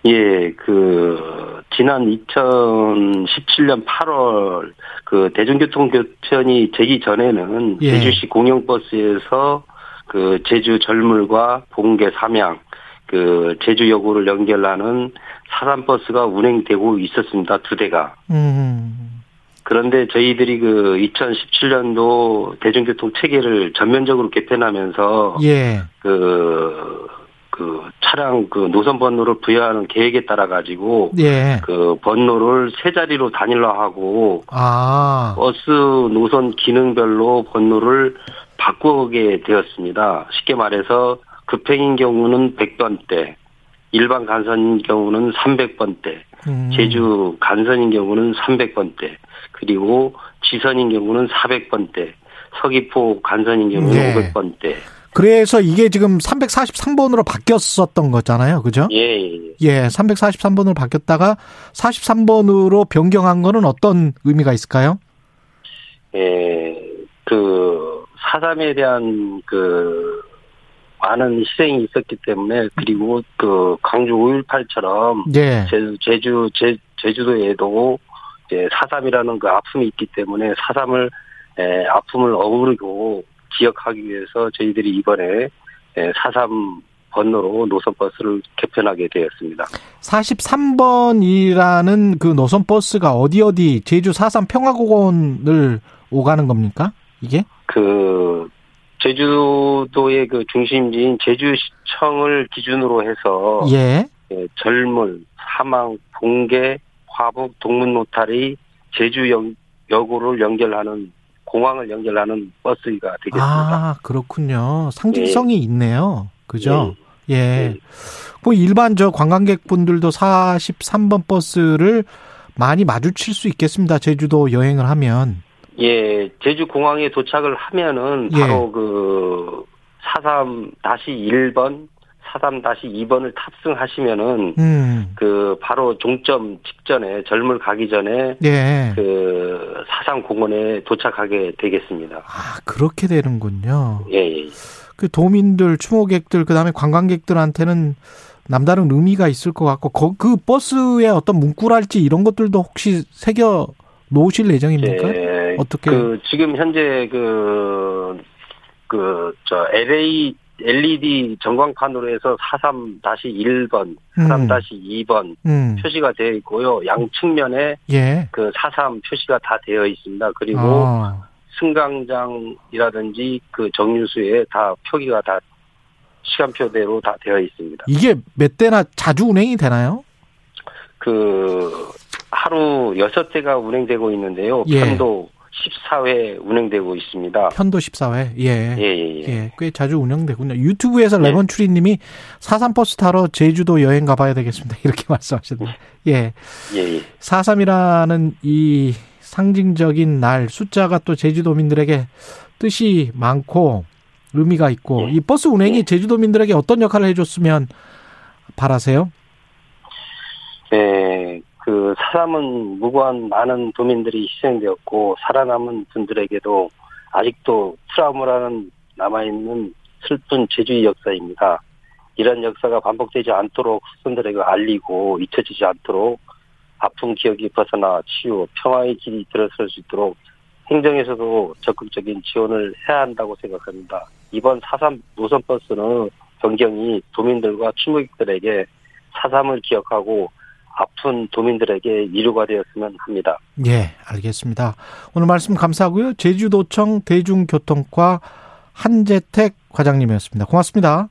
예, 그, 지난 2017년 8월, 그, 대중교통 교편이 되기 전에는, 예. 제주시 공영버스에서, 그, 제주 절물과 봉계 삼양, 그, 제주 여고를 연결하는 사산 버스가 운행되고 있었습니다. 두 대가. 음. 그런데 저희들이 그 2017년도 대중교통 체계를 전면적으로 개편하면서 예. 그, 그 차량 그 노선 번호를 부여하는 계획에 따라 가지고 예. 그 번호를 세 자리로 단일화하고 아. 버스 노선 기능별로 번호를 바꾸게 되었습니다. 쉽게 말해서 급행인 경우는 100번대, 일반 간선인 경우는 300번대, 음. 제주 간선인 경우는 300번대, 그리고 지선인 경우는 400번대, 서귀포 간선인 경우는 네. 500번대. 그래서 이게 지금 343번으로 바뀌었었던 거잖아요. 그죠? 예, 예, 예. 예, 343번으로 바뀌었다가 43번으로 변경한 거는 어떤 의미가 있을까요? 예, 그, 사삼에 대한 그, 많은 희생이 있었기 때문에, 그리고 그, 광주 5.18처럼, 예. 제주, 제주, 제, 제주도에도 이제 사삼이라는 그 아픔이 있기 때문에 사삼을, 에, 아픔을 어우르고 기억하기 위해서 저희들이 이번에 에, 사삼 번호로 노선 버스를 개편하게 되었습니다. 43번이라는 그 노선 버스가 어디 어디 제주 43 평화공원을 오가는 겁니까? 이게? 그, 제주도의 그 중심지인 제주시청을 기준으로 해서 예. 예, 절물, 사망, 봉계, 화북, 동문 노탈이 제주역, 역으로 연결하는 공항을 연결하는 버스가 되겠습니다. 아, 그렇군요. 상징성이 있네요. 그죠? 예. 예. 뭐 일반 저 관광객분들도 43번 버스를 많이 마주칠 수 있겠습니다. 제주도 여행을 하면. 예, 제주 공항에 도착을 하면은 예. 바로 그 사삼 다시 1번, 사삼 다시 2번을 탑승하시면은 음. 그 바로 종점 직전에 절물 가기 전에 예. 그 사삼 공원에 도착하게 되겠습니다. 아, 그렇게 되는군요. 예, 예. 그 도민들, 추모객들, 그 다음에 관광객들한테는 남다른 의미가 있을 것 같고, 거- 그 버스에 어떤 문구랄지 이런 것들도 혹시 새겨 놓으실 예정입니까? 예, 어떻게? 그 지금 현재 그 그 저 LA LED 전광판으로 해서 43-1번, 음. 43-2번 음. 표시가 되어 있고요. 양 측면에 예. 그43 표시가 다 되어 있습니다. 그리고 아, 승강장이라든지 그 정류수에 다 표기가 다 시간표대로 다 되어 있습니다. 이게 몇 대나 자주 운행이 되나요? 그 하루 여섯 대가 운행되고 있는데요. 예. 편도 14회 운행되고 있습니다. 편도 14회. 예. 예, 예, 예. 예, 꽤 자주 운영되군요. 유튜브에서 예. 레몬 추리님이 사삼 버스 타러 제주도 여행 가봐야 되겠습니다. [laughs] 이렇게 말씀하셨네요. 예. 예, 예. 4.3이라는 이 상징적인 날 숫자가 또 제주도민들에게 뜻이 많고 의미가 있고 예. 이 버스 운행이 예. 제주도민들에게 어떤 역할을 해줬으면 바라세요? 네, 그 사람은 무고한 많은 도민들이 희생되었고 살아남은 분들에게도 아직도 트라우마라는 남아있는 슬픈 제주의 역사입니다. 이런 역사가 반복되지 않도록 후손들에게 알리고 잊혀지지 않도록 아픈 기억이 벗어나 치유, 평화의 길이 들어설 수 있도록 행정에서도 적극적인 지원을 해야 한다고 생각합니다. 이번 4.3 노선버스는 변경이 도민들과 추모객들에게 4.3을 기억하고 아픈 도민들에게 위로가 되었으면 합니다. 예, 알겠습니다. 오늘 말씀 감사하고요. 제주도청 대중교통과 한재택 과장님이었습니다. 고맙습니다.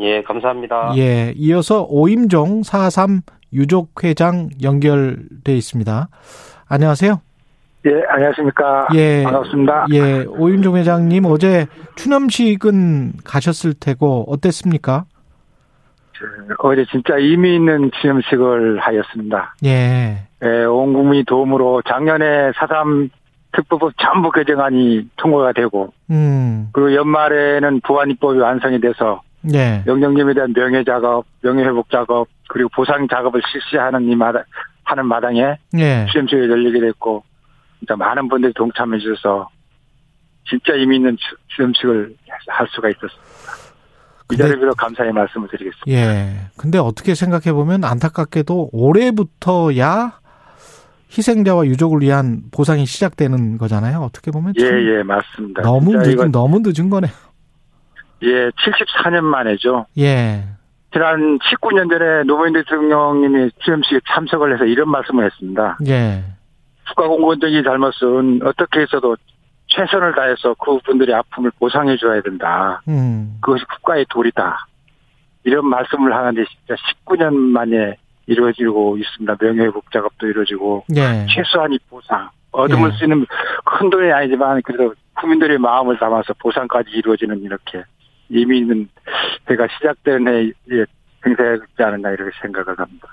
예, 감사합니다. 예, 이어서 오임종 4.3 유족회장 연결돼 있습니다. 안녕하세요. 예, 안녕하십니까. 예. 반갑습니다. 예, 오임종 회장님 어제 추념식은 가셨을 테고 어땠습니까? 어제 진짜 의미 있는 기념식을 하였습니다. 예, 예, 온 국민이 도움으로 작년에 사삼 특법법 전부 개정안이 통과가 되고, 음, 그리고 연말에는 부안입법이 완성이 돼서 예, 영령님에 대한 명예 작업, 명예 회복 작업, 그리고 보상 작업을 실시하는 이 마당, 하는 마당에 예, 기념식이 열리게 됐고, 진짜 많은 분들이 동참해 주셔서 진짜 의미 있는 추- 기념식을 할 수가 있었습니다. 이 근데- 자리에 빌어 감사의 말씀을 드리겠습니다. 예. 근데 어떻게 생각해 보면 안타깝게도 올해부터야 희생자와 유족을 위한 보상이 시작되는 거잖아요. 어떻게 보면 예, 참 예, 맞습니다. 너무 늦은 이건, 너무 늦은 거네요. 예, 74년 만에죠. 예, 지난 19년 전에 노무현 대통령님이 취임식에 참석을 해서 이런 말씀을 했습니다. 예. 국가공무원적인 잘못은 어떻게 해서도 최선을 다해서 그분들의 아픔을 보상해 줘야 된다. 음. 그것이 국가의 도리다. 이런 말씀을 하는데 진짜 19년 만에 이루어지고 있습니다. 명예회복 작업도 이루어지고 예. 최소한의 보상. 얻음을 예. 수 있는 큰 돈이 아니지만 그래도 국민들의 마음을 담아서 보상까지 이루어지는 이렇게 의미 있는 해가 시작되는 해에 행사하지 않았나 이렇게 생각을 합니다.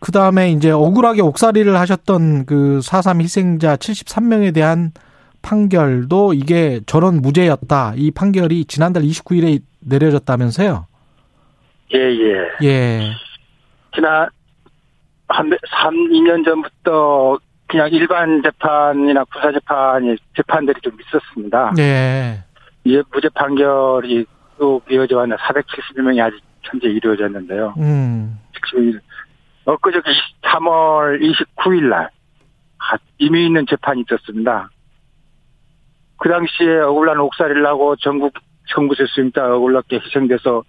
그 다음에 이제 억울하게 옥살이를 하셨던 그4.3 희생자 73명에 대한 판결도 이게 전원 무죄였다. 이 판결이 지난달 29일에 내려졌다면서요? 예, 예. 예. 지난 한 3, 2년 전부터 그냥 일반 재판이나 구사 재판이 재판들이 좀 있었습니다. 예. 예, 무죄 판결이 또 이어져 왔는 471명이 아직 현재 이루어졌는데요. 음. 지금 엊그저께 3월 29일 날 아, 의미 있는 재판이 있었습니다. 그 당시에 억울한 옥살이를 하고 전국 정부세 수임자 억울하게 희생돼서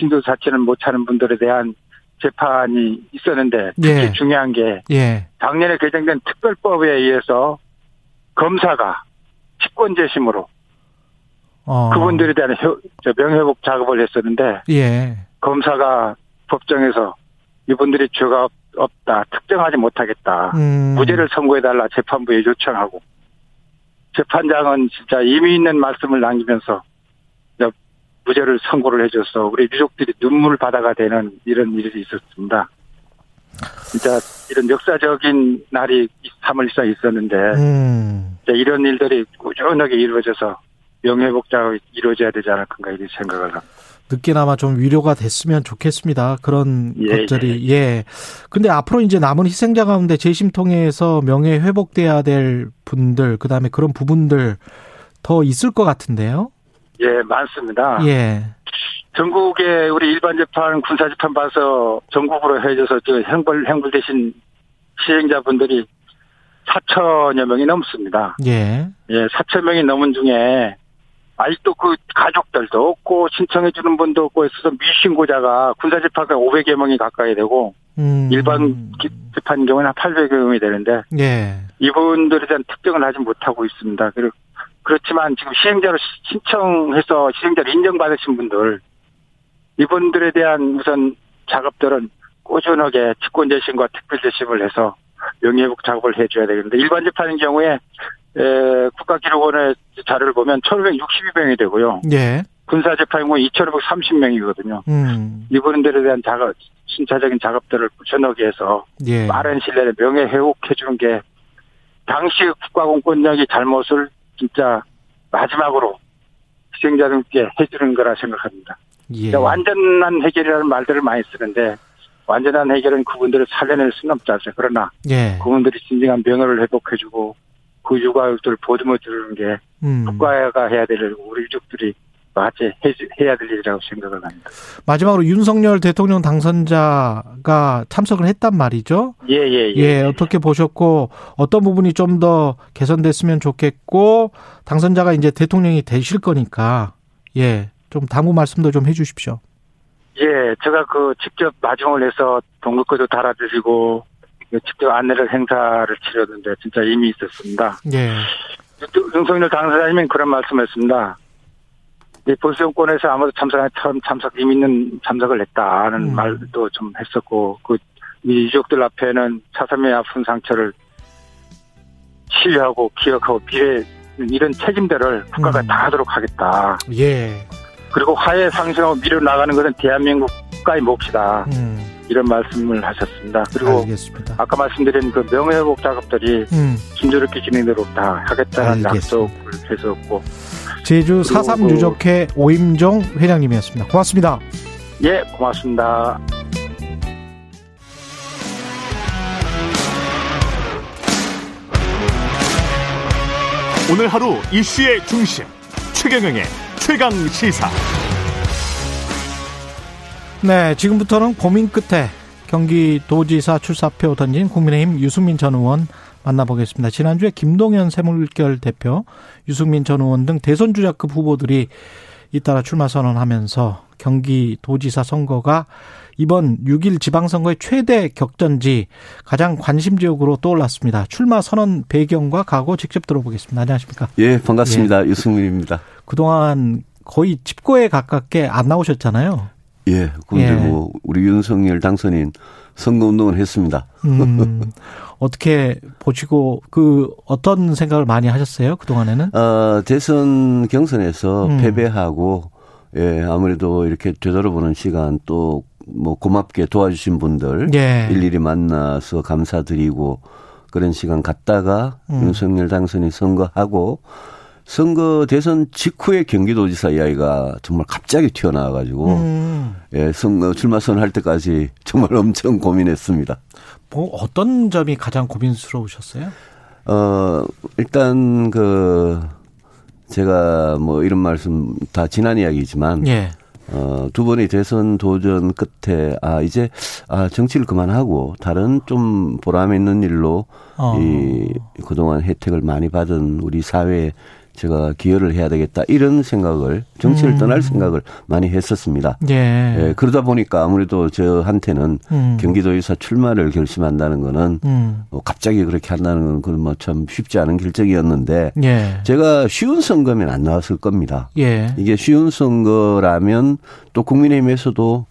신도 자체는 못 차는 분들에 대한 재판이 있었는데 특히 예. 중요한 게 예. 작년에 개정된 특별법에 의해서 검사가 직권재심으로 어. 그분들에 대한 명예회복 작업을 했었는데 예. 검사가 법정에서 이분들이 죄가 없- 없다 특정하지 못하겠다 음. 무죄를 선고해달라 재판부에 요청하고 재판장은 진짜 의미 있는 말씀을 남기면서 무죄를 선고를 해줘서 우리 유족들이 눈물 바다가 되는 이런 일이 있었습니다. 진짜 이런 역사적인 날이 3월 14일 있었는데 음. 이런 일들이 꾸준하게 이루어져서 명예회복 작업이 이루어져야 되지 않을까 이렇게 생각을 합니다. 늦게나마 좀 위로가 됐으면 좋겠습니다. 그런 예, 것들이 예. 근데 앞으로 이제 남은 희생자 가운데 재심 통해서 명예 회복돼야 될 분들 그다음에 그런 부분들 더 있을 것 같은데요. 예, 많습니다. 예. 전국에 우리 일반 재판, 군사 재판 봐서 전국으로 해줘서 저 행불 행불 대신 시행자분들이 4천여 명이 넘습니다. 예. 예, 4천 명이 넘은 중에 아직도 그 가족들도 없고 신청해 주는 분도 없고 해서 미신고자가 군사 재판가 500여 명이 가까이 되고 음. 일반 기- 재판 경우는 한 800여 명이 되는데 예. 이분들에 대한 특정을 하지 못하고 있습니다. 그리고 그렇지만 지금 시행자로 시- 신청해서 시행자로 인정받으신 분들 이분들에 대한 우선 작업들은 꾸준하게 직권재심과 특별재심을 해서 명예회복 작업을 해줘야 되는데 일반 재판인 경우에 에, 국가기록원의 자료를 보면 1,562명이 되고요. 예. 군사재판인 경우 2,530명이거든요. 음. 이분들에 대한 작업, 순차적인 작업들을 꾸준하게 해서 예. 빠른 내에 명예 회복해 주는 게 당시 국가공권력이 잘못을 진짜 마지막으로 희생자들께 해주는 거라 생각합니다. 예. 그러니까 완전한 해결이라는 말들을 많이 쓰는데 완전한 해결은 그분들을 살려낼 수는 없지 않습니까? 그러나 예. 그분들이 진정한 명예를 회복해주고 그 유가족들을 보듬어 주는 게 음. 국가가 해야 될 우리 유족들이 같이 해- 해야 될 일이라고 생각을 합니다. 마지막으로 윤석열 대통령 당선자가 참석을 했단 말이죠. 예, 예, 예. 예, 어떻게 보셨고 어떤 부분이 좀 더 개선됐으면 좋겠고 당선자가 이제 대통령이 되실 거니까 예, 좀 당부 말씀도 좀 해 주십시오. 예, 제가 그 직접 마중을 해서 동글거도 달아드리고 그 직접 안내를 행사를 치렀는데 진짜 의미 있었습니다. 예, 윤석열 당사자님은 그런 말씀했습니다. 이 보수 정권에서 아무도 참석 처음 참석 의미 있는 참석을 했다는 음. 말도 좀 했었고 그이 유족들 앞에는 차삼의 아픈 상처를 치유하고 기억하고 비례 이런 책임들을 국가가 음. 다 하도록 하겠다. 예, 그리고 화해 상승하고 미래 나가는 것은 대한민국 국가의 몫이다. 음, 이런 말씀을 하셨습니다. 그리고 알겠습니다. 아까 말씀드린 그 명예회복 작업들이 음, 순조롭게 진행되도록 다 하겠다는 알겠습니다. 약속을 했었고 제주 4.3 유족회 오임종 회장님이었습니다. 고맙습니다. 예 고맙습니다. 오늘 하루 이슈의 중심 최경영의 최강 시사. 네, 지금부터는 고민 끝에 경기도지사 출사표 던진 국민의힘 유승민 전 의원 만나보겠습니다. 지난주에 김동연 새물결 대표, 유승민 전 의원 등 대선 주자급 후보들이 잇따라 출마 선언하면서 경기도지사 선거가 이번 6일 지방선거의 최대 격전지 가장 관심 지역으로 떠올랐습니다. 출마 선언 배경과 각오 직접 들어보겠습니다. 안녕하십니까? 예, 반갑습니다. 유승민입니다. 그동안 거의 집고에 가깝게 안 나오셨잖아요. 예, 근데 예. 뭐 우리 윤석열 당선인 선거운동을 했습니다. 음, [laughs] 어떻게 보시고 그 어떤 생각을 많이 하셨어요? 그 동안에는? 어, 대선 경선에서 음. 패배하고 예, 아무래도 이렇게 되돌아보는 시간 또 뭐 고맙게 도와주신 분들 예. 일일이 만나서 감사드리고 그런 시간 갔다가 음. 윤석열 당선인 선거하고 선거 대선 직후에 경기도지사 이야기가 정말 갑자기 튀어나와가지고 음, 예, 선거 출마 선할 때까지 [laughs] 정말 엄청 고민했습니다. 뭐 어떤 점이 가장 고민스러우셨어요? 어, 일단 그 제가 뭐 이런 말씀 다 지난 이야기지만 예. 어, 두 번의 대선 도전 끝에 아 이제 아 정치를 그만하고 다른 좀 보람 있는 일로 어. 이 그동안 혜택을 많이 받은 우리 사회에 제가 기여를 해야 되겠다 이런 생각을 정치를 음. 떠날 생각을 많이 했었습니다. 예. 예, 그러다 보니까 아무래도 저한테는 음. 경기도의사 출마를 결심한다는 거는 음. 뭐 갑자기 그렇게 한다는 건 그건 뭐 참 쉽지 않은 결정이었는데 예. 제가 쉬운 선거면 안 나왔을 겁니다. 예. 이게 쉬운 선거라면 또 국민의힘에서도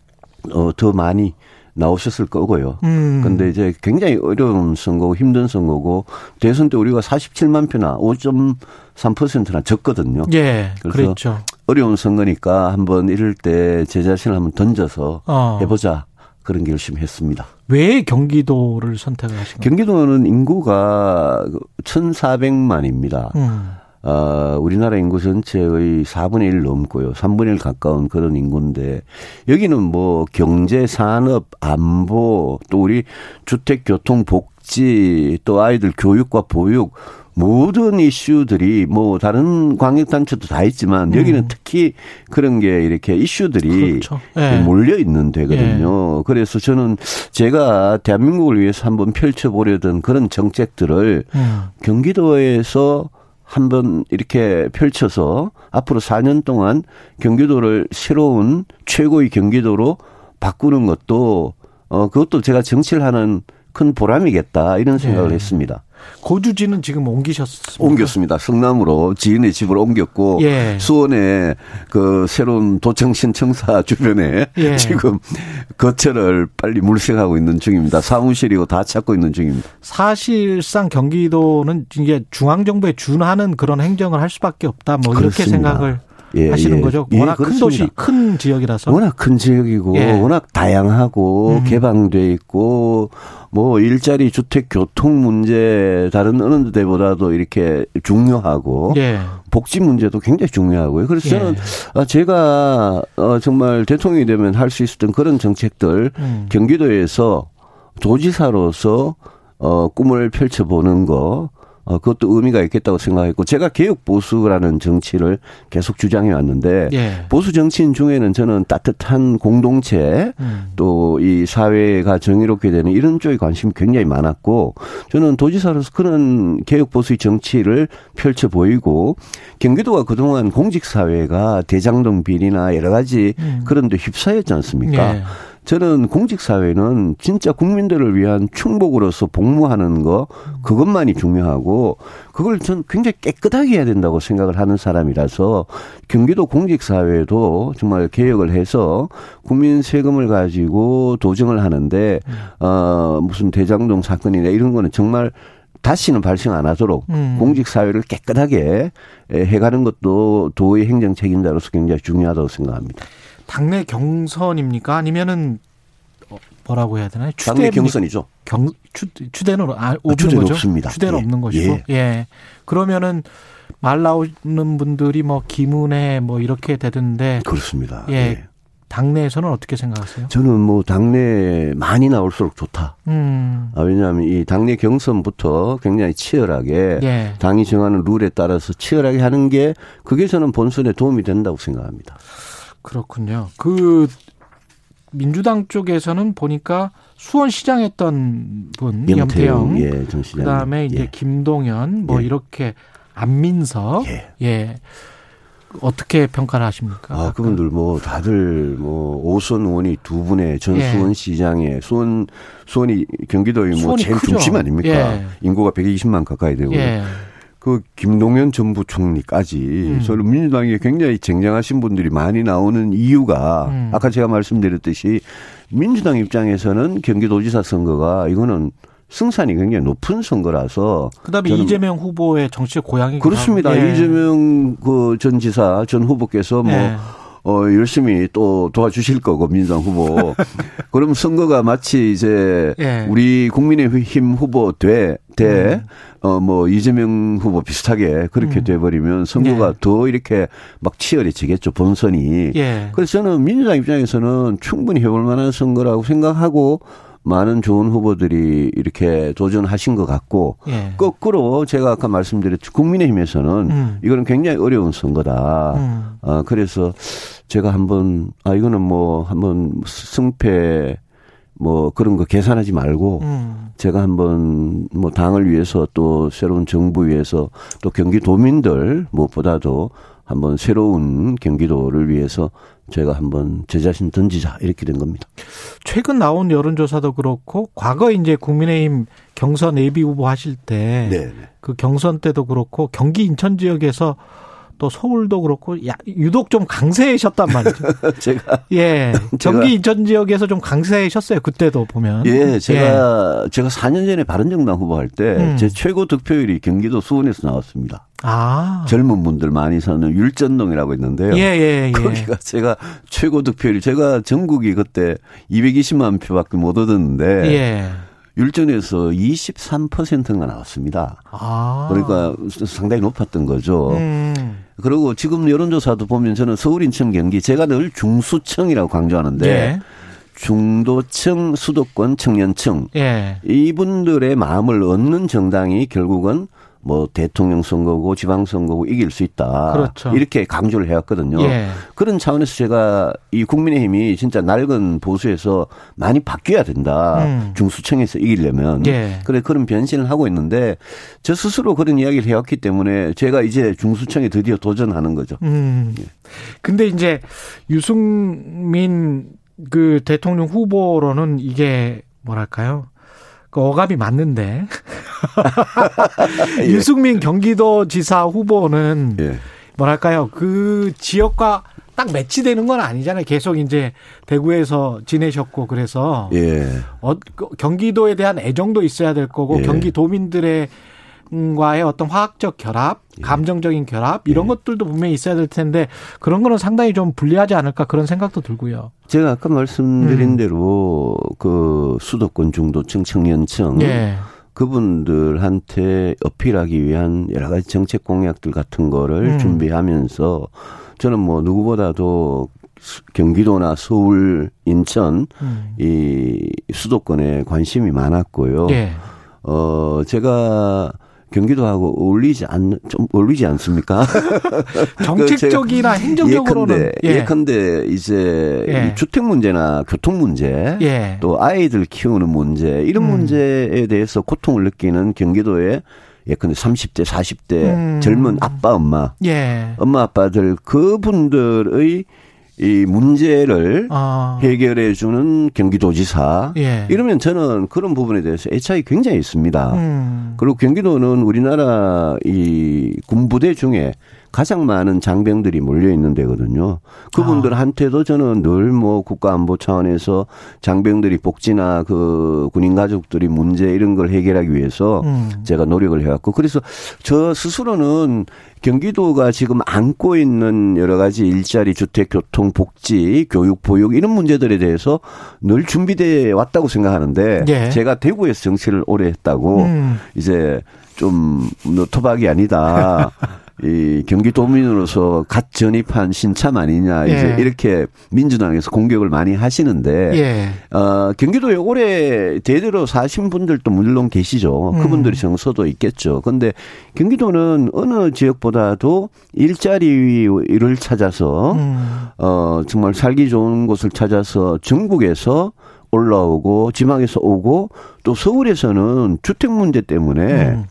어, 더 많이 나오셨을 거고요. 음. 근데 이제 굉장히 어려운 선거고 힘든 선거고 대선 때 우리가 47만 표나 5.3%나 졌거든요. 예. 그랬죠. 어려운 선거니까 한번 이럴 때 제 자신을 한번 던져서 어. 해보자 그런 결심했습니다. 왜 경기도를 선택을 하신 거예요? 경기도는 인구가 1,400만입니다. 음. 어, 우리나라 인구 전체의 4분의 1 넘고요. 3분의 1 가까운 그런 인구인데 여기는 뭐 경제, 산업, 안보, 또 우리 주택, 교통, 복지, 또 아이들 교육과 보육 모든 이슈들이 뭐 다른 광역단체도 다 있지만 여기는 음. 특히 그런 게 이렇게 이슈들이 그렇죠. 예. 몰려 있는 데거든요. 그래서 저는 제가 대한민국을 위해서 한번 펼쳐보려던 그런 정책들을 음. 경기도에서 한번 이렇게 펼쳐서 앞으로 4년 동안 경기도를 새로운 최고의 경기도로 바꾸는 것도 어 그것도 제가 정치를 하는 큰 보람이겠다 이런 생각을 예. 했습니다. 고주지는 지금 옮기셨습니다. 옮겼습니다. 성남으로 지인의 집을 옮겼고 예. 수원에 그 새로운 도청 신청사 [laughs] 주변에 예. 지금 거처를 빨리 물색하고 있는 중입니다. 사무실이고 다 찾고 있는 중입니다. 사실상 경기도는 이게 중앙 정부에 준하는 그런 행정을 할 수밖에 없다. 뭐 이렇게 그렇습니다. 생각을 예, 하시는 예. 거죠. 예, 워낙 큰. 도시, 큰 지역이라서. 워낙 큰 지역이고 예. 워낙 다양하고 음. 개방돼 있고 뭐 일자리 주택 교통 문제 다른 어느 데보다도 이렇게 중요하고 예. 복지 문제도 굉장히 중요하고요. 그래서 예. 저는 아, 제가 어, 정말 대통령이 되면 할 수 있었던 그런 정책들 음. 경기도에서 도지사로서 어, 꿈을 펼쳐보는 거 어, 그것도 의미가 있겠다고 생각했고 제가 개혁 보수라는 정치를 계속 주장해 왔는데 예. 보수 정치인 중에는 저는 따뜻한 공동체 음. 또이 사회가 정의롭게 되는 이런 쪽에 관심이 굉장히 많았고 저는 도지사로서 그런 개혁 보수의 정치를 펼쳐 보이고 경기도가 그동안 공직 사회가 대장동 비리나 여러 가지 음. 그런 데 휩싸였지 않습니까? 예. 저는 공직 사회는 진짜 국민들을 위한 충복으로서 복무하는 거 그것만이 중요하고 그걸 전 굉장히 깨끗하게 해야 된다고 생각을 하는 사람이라서 경기도 공직 사회도 정말 개혁을 해서 국민 세금을 가지고 도정을 하는데 어 무슨 대장동 사건이나 이런 거는 정말 다시는 발생 안 하도록 음. 공직 사회를 깨끗하게 해가는 것도 도의 행정 책임자로서 굉장히 중요하다고 생각합니다. 당내 경선입니까? 아니면은 어, 뭐라고 해야 되나요? 당내 추대입니까? 경선이죠. 경 추, 추대는 아, 없는 추대는 거죠. 없습니다. 추대는 예. 없는 것이고. 예. 그러면은 말 나오는 분들이 뭐 김은혜 뭐 이렇게 되던데 그렇습니다. 예. 당내에서는 어떻게 생각하세요? 저는 뭐 당내 많이 나올수록 좋다. 음. 아, 왜냐하면 이 당내 경선부터 굉장히 치열하게 예. 당이 정하는 룰에 따라서 치열하게 하는 게 그게 저는 본선에 도움이 된다고 생각합니다. 그렇군요. 그 민주당 쪽에서는 보니까 수원시장 했던 분 염태영, 예. 그다음에 이제 예. 김동연 뭐 예. 이렇게 안민석 예. 예. 어떻게 평가를 하십니까? 아, 그분들 뭐 다들 뭐 오선 의원이 두 분의 전 수원 예. 시장에 수원 수원이 경기도의 뭐 수원이 제일 크죠. 중심 아닙니까? 예. 인구가 120만 가까이 되고 예. 그 김동연 전부 총리까지 음. 서로 민주당에 굉장히 쟁쟁하신 분들이 많이 나오는 이유가 음. 아까 제가 말씀드렸듯이 민주당 입장에서는 경기도지사 선거가 이거는 승산이 굉장히 높은 선거라서 그다음에 이재명 후보의 정치적 고향이 그렇습니다. 예. 이재명 그 전 지사 전 후보께서 뭐 예. 어, 열심히 또 도와주실 거고, 민주당 후보. [laughs] 그럼 선거가 마치 이제 예. 우리 국민의힘 후보 대, 대, 음. 어, 뭐, 이재명 후보 비슷하게 그렇게 음. 돼버리면 선거가 예. 더 이렇게 막 치열해지겠죠, 본선이. 예. 그래서 저는 민주당 입장에서는 충분히 해볼 만한 선거라고 생각하고 많은 좋은 후보들이 이렇게 도전하신 것 같고 예. 거꾸로 제가 아까 말씀드렸죠. 국민의힘에서는 음. 이거는 굉장히 어려운 선거다. 음. 아, 그래서 제가 한번, 아, 이거는 뭐, 한번 승패, 뭐, 그런 거 계산하지 말고, 음. 제가 한번 뭐, 당을 위해서 또 새로운 정부 위해서 또 경기도민들 무엇보다도 한번 새로운 경기도를 위해서 제가 한번 제 자신 던지자. 이렇게 된 겁니다. 최근 나온 여론조사도 그렇고 과거 이제 국민의힘 경선 예비 후보 하실 때그 네. 경선 때도 그렇고 경기 인천 지역에서 또 서울도 그렇고 야, 유독 좀 강세셨단 말이죠. [laughs] 제가, 예. 경기 인천 지역에서 좀 강세셨어요. 그때도 보면. 예, 제가, 제가 4년 전에 바른정당 후보 할 때제 음. 최고 득표율이 경기도 수원에서 나왔습니다. 아. 젊은 분들 많이 사는 율전동이라고 있는데요. 예, 예, 예. 거기가 제가 최고 득표율 제가 전국이 그때 220만 표밖에 못 얻었는데 예. 율전에서 23%가 나왔습니다. 아. 그러니까 상당히 높았던 거죠. 음. 그리고 지금 여론조사도 보면 저는 서울, 인천, 경기 제가 늘 중수층이라고 강조하는데 예. 중도층, 수도권, 청년층 예. 이분들의 마음을 얻는 정당이 결국은 뭐 대통령 선거고 지방 선거고 이길 수 있다. 그렇죠. 이렇게 강조를 해왔거든요. 예. 그런 차원에서 제가 이 국민의힘이 진짜 낡은 보수에서 많이 바뀌어야 된다. 음. 중수층에서 이기려면. 예. 그래 그런 변신을 하고 있는데 저 스스로 그런 이야기를 해왔기 때문에 제가 이제 중수층에 드디어 도전하는 거죠. 음. 근데 이제 유승민 그 대통령 후보로는 이게 뭐랄까요? 그 어감이 맞는데 [laughs] 유승민 경기도지사 후보는 예. 뭐랄까요? 그 지역과 딱 매치되는 건 아니잖아요. 계속 이제 대구에서 지내셨고 그래서 예. 어, 그 경기도에 대한 애정도 있어야 될 거고 예. 경기도민들의 과의 어떤 화학적 결합, 예. 감정적인 결합 이런 것들도 분명히 있어야 될 텐데 그런 거는 상당히 좀 불리하지 않을까 그런 생각도 들고요. 제가 아까 말씀드린 음. 대로 그 수도권 중도층 청년층 예. 그분들한테 어필하기 위한 여러 가지 정책 공약들 같은 거를 음. 준비하면서 저는 뭐 누구보다도 수- 경기도나 서울, 인천 음. 이 수도권에 관심이 많았고요. 예. 어 제가 경기도하고 어울리지 않, 좀 어울리지 않습니까? [laughs] 정책적이나 행정적으로는 그 예컨대, 예 컨대 이제 예. 이 주택 문제나 교통 문제, 예. 또 아이들 키우는 문제 이런 음. 문제에 대해서 고통을 느끼는 경기도의 예컨대 30대, 40대 음. 젊은 아빠, 엄마, 예. 엄마, 아빠들 그분들의 이 문제를 아. 해결해 주는 경기도지사 예. 이러면 저는 그런 부분에 대해서 애착이 굉장히 있습니다. 음. 그리고 경기도는 우리나라 이 군부대 중에 가장 많은 장병들이 몰려 있는 데거든요. 그분들한테도 저는 늘 뭐 국가안보 차원에서 장병들이 복지나 그 군인 가족들이 문제 이런 걸 해결하기 위해서 음. 제가 노력을 해왔고 그래서 저 스스로는 경기도가 지금 안고 있는 여러 가지 일자리, 주택, 교통, 복지, 교육, 보육 이런 문제들에 대해서 늘 준비돼 왔다고 생각하는데 예. 제가 대구에서 정치를 오래 했다고 음. 이제 좀 토박이 아니다. 이 경기도민으로서 갓 전입한 신참 아니냐 이제 예. 이렇게 민주당에서 공격을 많이 하시는데 예. 어, 경기도에 오래 대대로 사신 분들도 물론 계시죠. 음. 그분들이 정서도 있겠죠. 근데 경기도는 어느 지역보다도 일자리를 찾아서 음. 어, 정말 살기 좋은 곳을 찾아서 전국에서 올라오고 지방에서 오고 또 서울에서는 주택 문제 때문에 음.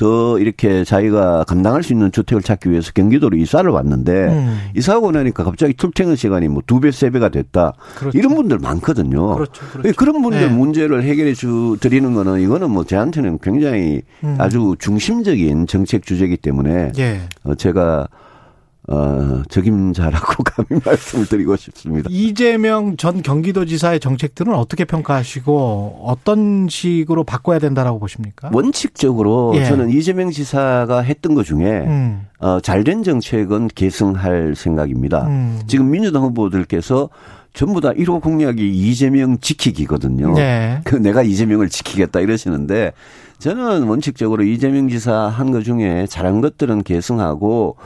더 이렇게 자기가 감당할 수 있는 주택을 찾기 위해서 경기도로 이사를 왔는데 음. 이사하고 나니까 갑자기 출퇴근 시간이 뭐 두 배, 세 배가 됐다. 그렇죠. 이런 분들 많거든요. 그렇죠, 그렇죠. 그런 분들 네. 문제를 해결해 주 드리는 거는 이거는 뭐 저한테는 굉장히 음. 아주 중심적인 정책 주제이기 때문에 예. 어, 제가 어, 적임자라고 [laughs] 감히 말씀을 드리고 싶습니다. 이재명 전 경기도지사의 정책들은 어떻게 평가하시고 어떤 식으로 바꿔야 된다라고 보십니까? 원칙적으로 예. 저는 이재명 지사가 했던 것 중에 음. 어, 잘된 정책은 계승할 생각입니다. 음. 지금 민주당 후보들께서 전부 다 1호 공약이 이재명 지키기거든요. 네. 그 내가 이재명을 지키겠다 이러시는데 저는 원칙적으로 이재명 지사 한 것 중에 잘한 것들은 계승하고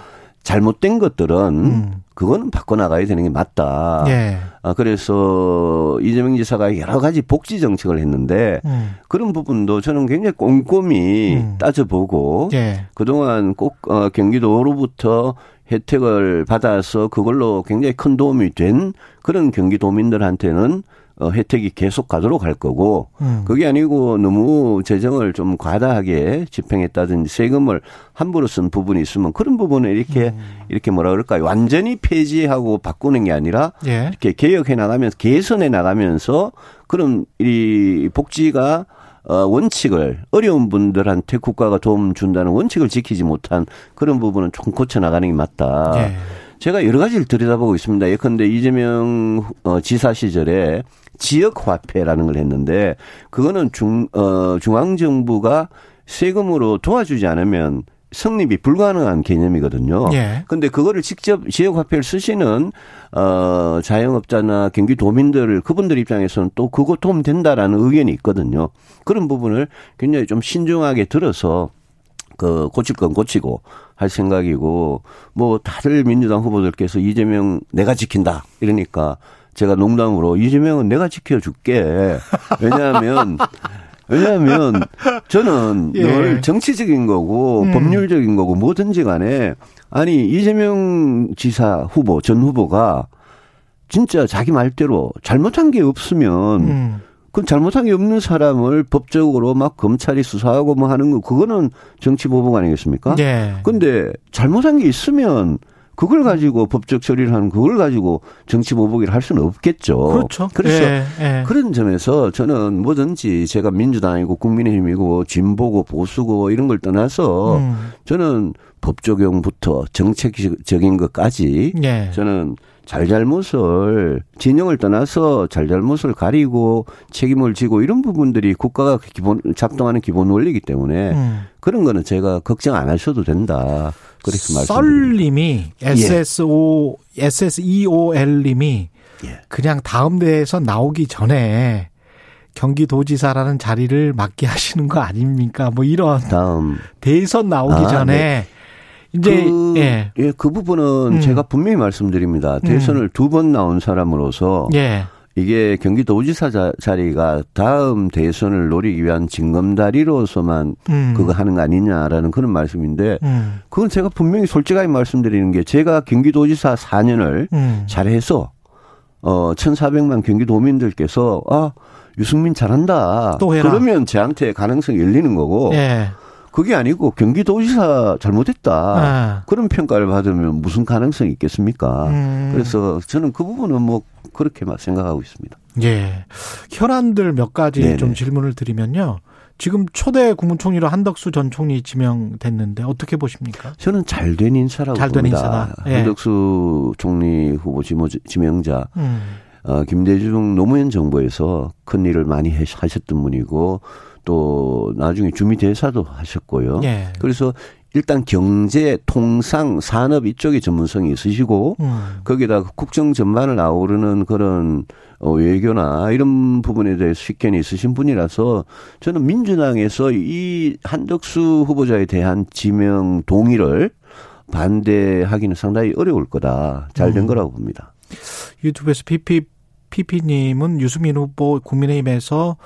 잘못된 것들은 음. 그거는 바꿔나가야 되는 게 맞다. 예. 아, 그래서 이재명 지사가 여러 가지 복지 정책을 했는데 음. 그런 부분도 저는 굉장히 꼼꼼히 음. 따져보고 예. 그동안 꼭 어, 경기도로부터 혜택을 받아서 그걸로 굉장히 큰 도움이 된 그런 경기도민들한테는 어, 혜택이 계속 가도록 할 거고 음. 그게 아니고 너무 재정을 좀 과다하게 집행했다든지 세금을 함부로 쓴 부분이 있으면 그런 부분을 이렇게 음. 이렇게 뭐라 그럴까요? 완전히 폐지하고 바꾸는 게 아니라 예. 이렇게 개혁해 나가면서 개선해 나가면서 그런 이 복지가 어 원칙을 어려운 분들한테 국가가 도움 준다는 원칙을 지키지 못한 그런 부분은 좀 고쳐 나가는 게 맞다. 예. 제가 여러 가지를 들여다보고 있습니다. 예컨대 이재명 어, 지사 시절에 지역 화폐라는 걸 했는데 그거는 중 어, 중앙 정부가 세금으로 도와주지 않으면 성립이 불가능한 개념이거든요. 예. 근데 그거를 직접 지역 화폐를 쓰시는 어 자영업자나 경기도민들 그분들 입장에서는 또 그거 도움 된다라는 의견이 있거든요. 그런 부분을 굉장히 좀 신중하게 들어서 그 고칠 건 고치고 할 생각이고 뭐 다들 민주당 후보들께서 이재명 내가 지킨다 이러니까 제가 농담으로 이재명은 내가 지켜줄게 왜냐하면 [laughs] 왜냐하면 저는 예. 늘 정치적인 거고 음. 법률적인 거고 뭐든지 간에 아니 이재명 지사 후보 전 후보가 진짜 자기 말대로 잘못한 게 없으면 음. 그 잘못한 게 없는 사람을 법적으로 막 검찰이 수사하고 뭐 하는 거 그거는 정치 보복 아니겠습니까? 예. 근데 잘못한 게 있으면 그걸 가지고 법적 처리를 하는 그걸 가지고 정치 보복을 할 수는 없겠죠. 그렇죠. 그래서 예. 예. 그런 점에서 저는 뭐든지 제가 민주당이고 국민의힘이고 진보고 보수고 이런 걸 떠나서 음. 저는 법 적용부터 정책적인 것까지 예. 저는 잘잘못을 진영을 떠나서 잘잘못을 가리고 책임을 지고 이런 부분들이 국가가 기본 작동하는 기본 원리이기 때문에 음. 그런 거는 제가 걱정 안 하셔도 된다. 그렇게 말씀드립니다. 썰님이 SSO SSEOL님이 예. 그냥 다음 대에서 나오기 전에 경기도지사라는 자리를 맡게 하시는 거 아닙니까? 뭐 이런 다음 대선 나오기 아, 전에 이제 그, 예. 예, 그 부분은 음. 제가 분명히 말씀드립니다. 대선을 두번 나온 사람으로서 예. 이게 경기도지사 자- 자리가 다음 대선을 노리기 위한 징검다리로서만 음. 그거 하는 거 아니냐라는 그런 말씀인데 음. 그건 제가 분명히 솔직하게 말씀드리는 게 제가 경기도지사 4년을 음. 잘해서 어 1,400만 경기도민들께서 아 유승민 잘한다. 또 해라. 그러면 저한테 가능성이 열리는 거고 예. 그게 아니고 경기도지사 잘못했다. 아. 그런 평가를 받으면 무슨 가능성이 있겠습니까? 음. 그래서 저는 그 부분은 뭐 그렇게만 생각하고 있습니다. 예. 현안들 몇 가지 네네. 좀 질문을 드리면요. 지금 초대 국무총리로 한덕수 전 총리 지명됐는데 어떻게 보십니까? 저는 잘 된 인사라고 잘된 봅니다. 인사다. 예. 한덕수 총리 후보 지명자 음. 어, 김대중 노무현 정부에서 큰 일을 많이 해- 하셨던 분이고 또 나중에 주미 대사도 하셨고요. 예. 그래서 일단 경제, 통상, 산업 이쪽에 전문성이 있으시고 음. 거기다가 국정 전반을 아우르는 그런 어, 외교나 이런 부분에 대해 식견이 있으신 분이라서 저는 민주당에서 이 한덕수 후보자에 대한 지명 동의를 반대하기는 상당히 어려울 거다. 잘된 음. 거라고 봅니다. 유튜브에서 피피 피피님은 유수민 후보 국민의힘에서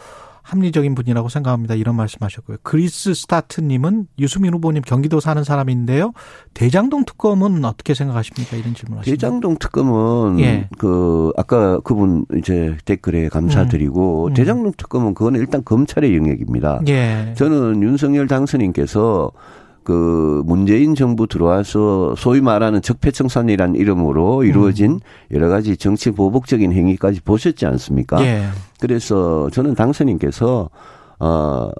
합리적인 분이라고 생각합니다. 이런 말씀하셨고요. 그리스 스타트님은 유수민 후보님 경기도 사는 사람인데요. 대장동 특검은 어떻게 생각하십니까? 이런 질문하십니다. 대장동 특검은 예. 그 아까 그분 이제 댓글에 감사드리고 음. 음. 대장동 특검은 그거는 일단 검찰의 영역입니다. 예. 저는 윤석열 당선인께서 그 문재인 정부 들어와서 소위 말하는 적폐청산이라는 이름으로 이루어진 여러 가지 정치 보복적인 행위까지 보셨지 않습니까? 예. 그래서 저는 당선인께서 어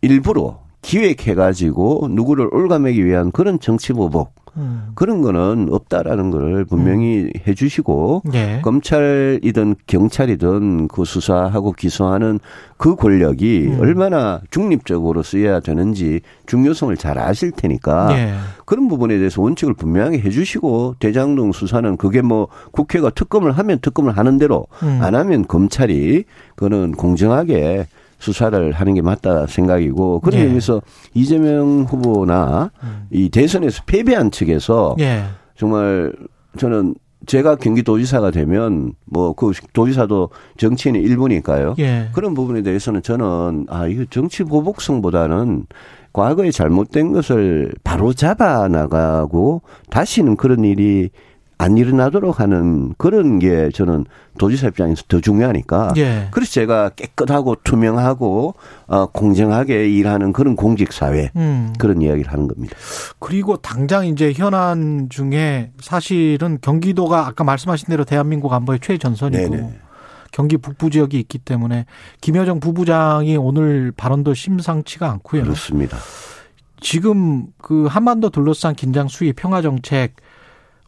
일부러 기획해가지고 누구를 올가매기 위한 그런 정치 보복 음. 그런 거는 없다라는 걸 분명히 해주시고 예. 검찰이든 경찰이든 그 수사하고 기소하는 그 권력이 음. 얼마나 중립적으로 쓰여야 되는지 중요성을 잘 아실 테니까 예. 그런 부분에 대해서 원칙을 분명하게 해주시고 대장동 수사는 그게 뭐 국회가 특검을 하면 특검을 하는 대로 음. 안 하면 검찰이 그거는 공정하게 수사를 하는 게 맞다 생각이고 그런 예. 의미에서 이재명 후보나 음. 이 대선에서 패배한 측에서 예. 정말 저는 제가 경기도지사가 되면 뭐 그 도지사도 정치인의 일부니까요. 예. 그런 부분에 대해서는 저는 아 이거 정치 보복성보다는 과거에 잘못된 것을 바로 잡아 나가고 다시는 그런 일이 안 일어나도록 하는 그런 게 저는 도지사 입장에서 더 중요하니까 예. 그래서 제가 깨끗하고 투명하고 어 공정하게 일하는 그런 공직 사회 음. 그런 이야기를 하는 겁니다. 그리고 당장 이제 현안 중에 사실은 경기도가 아까 말씀하신 대로 대한민국 안보의 최전선이고 네네. 경기 북부 지역이 있기 때문에 김여정 부부장이 오늘 발언도 심상치가 않고요. 그렇습니다. 지금 그 한반도 둘러싼 긴장 수위 평화 정책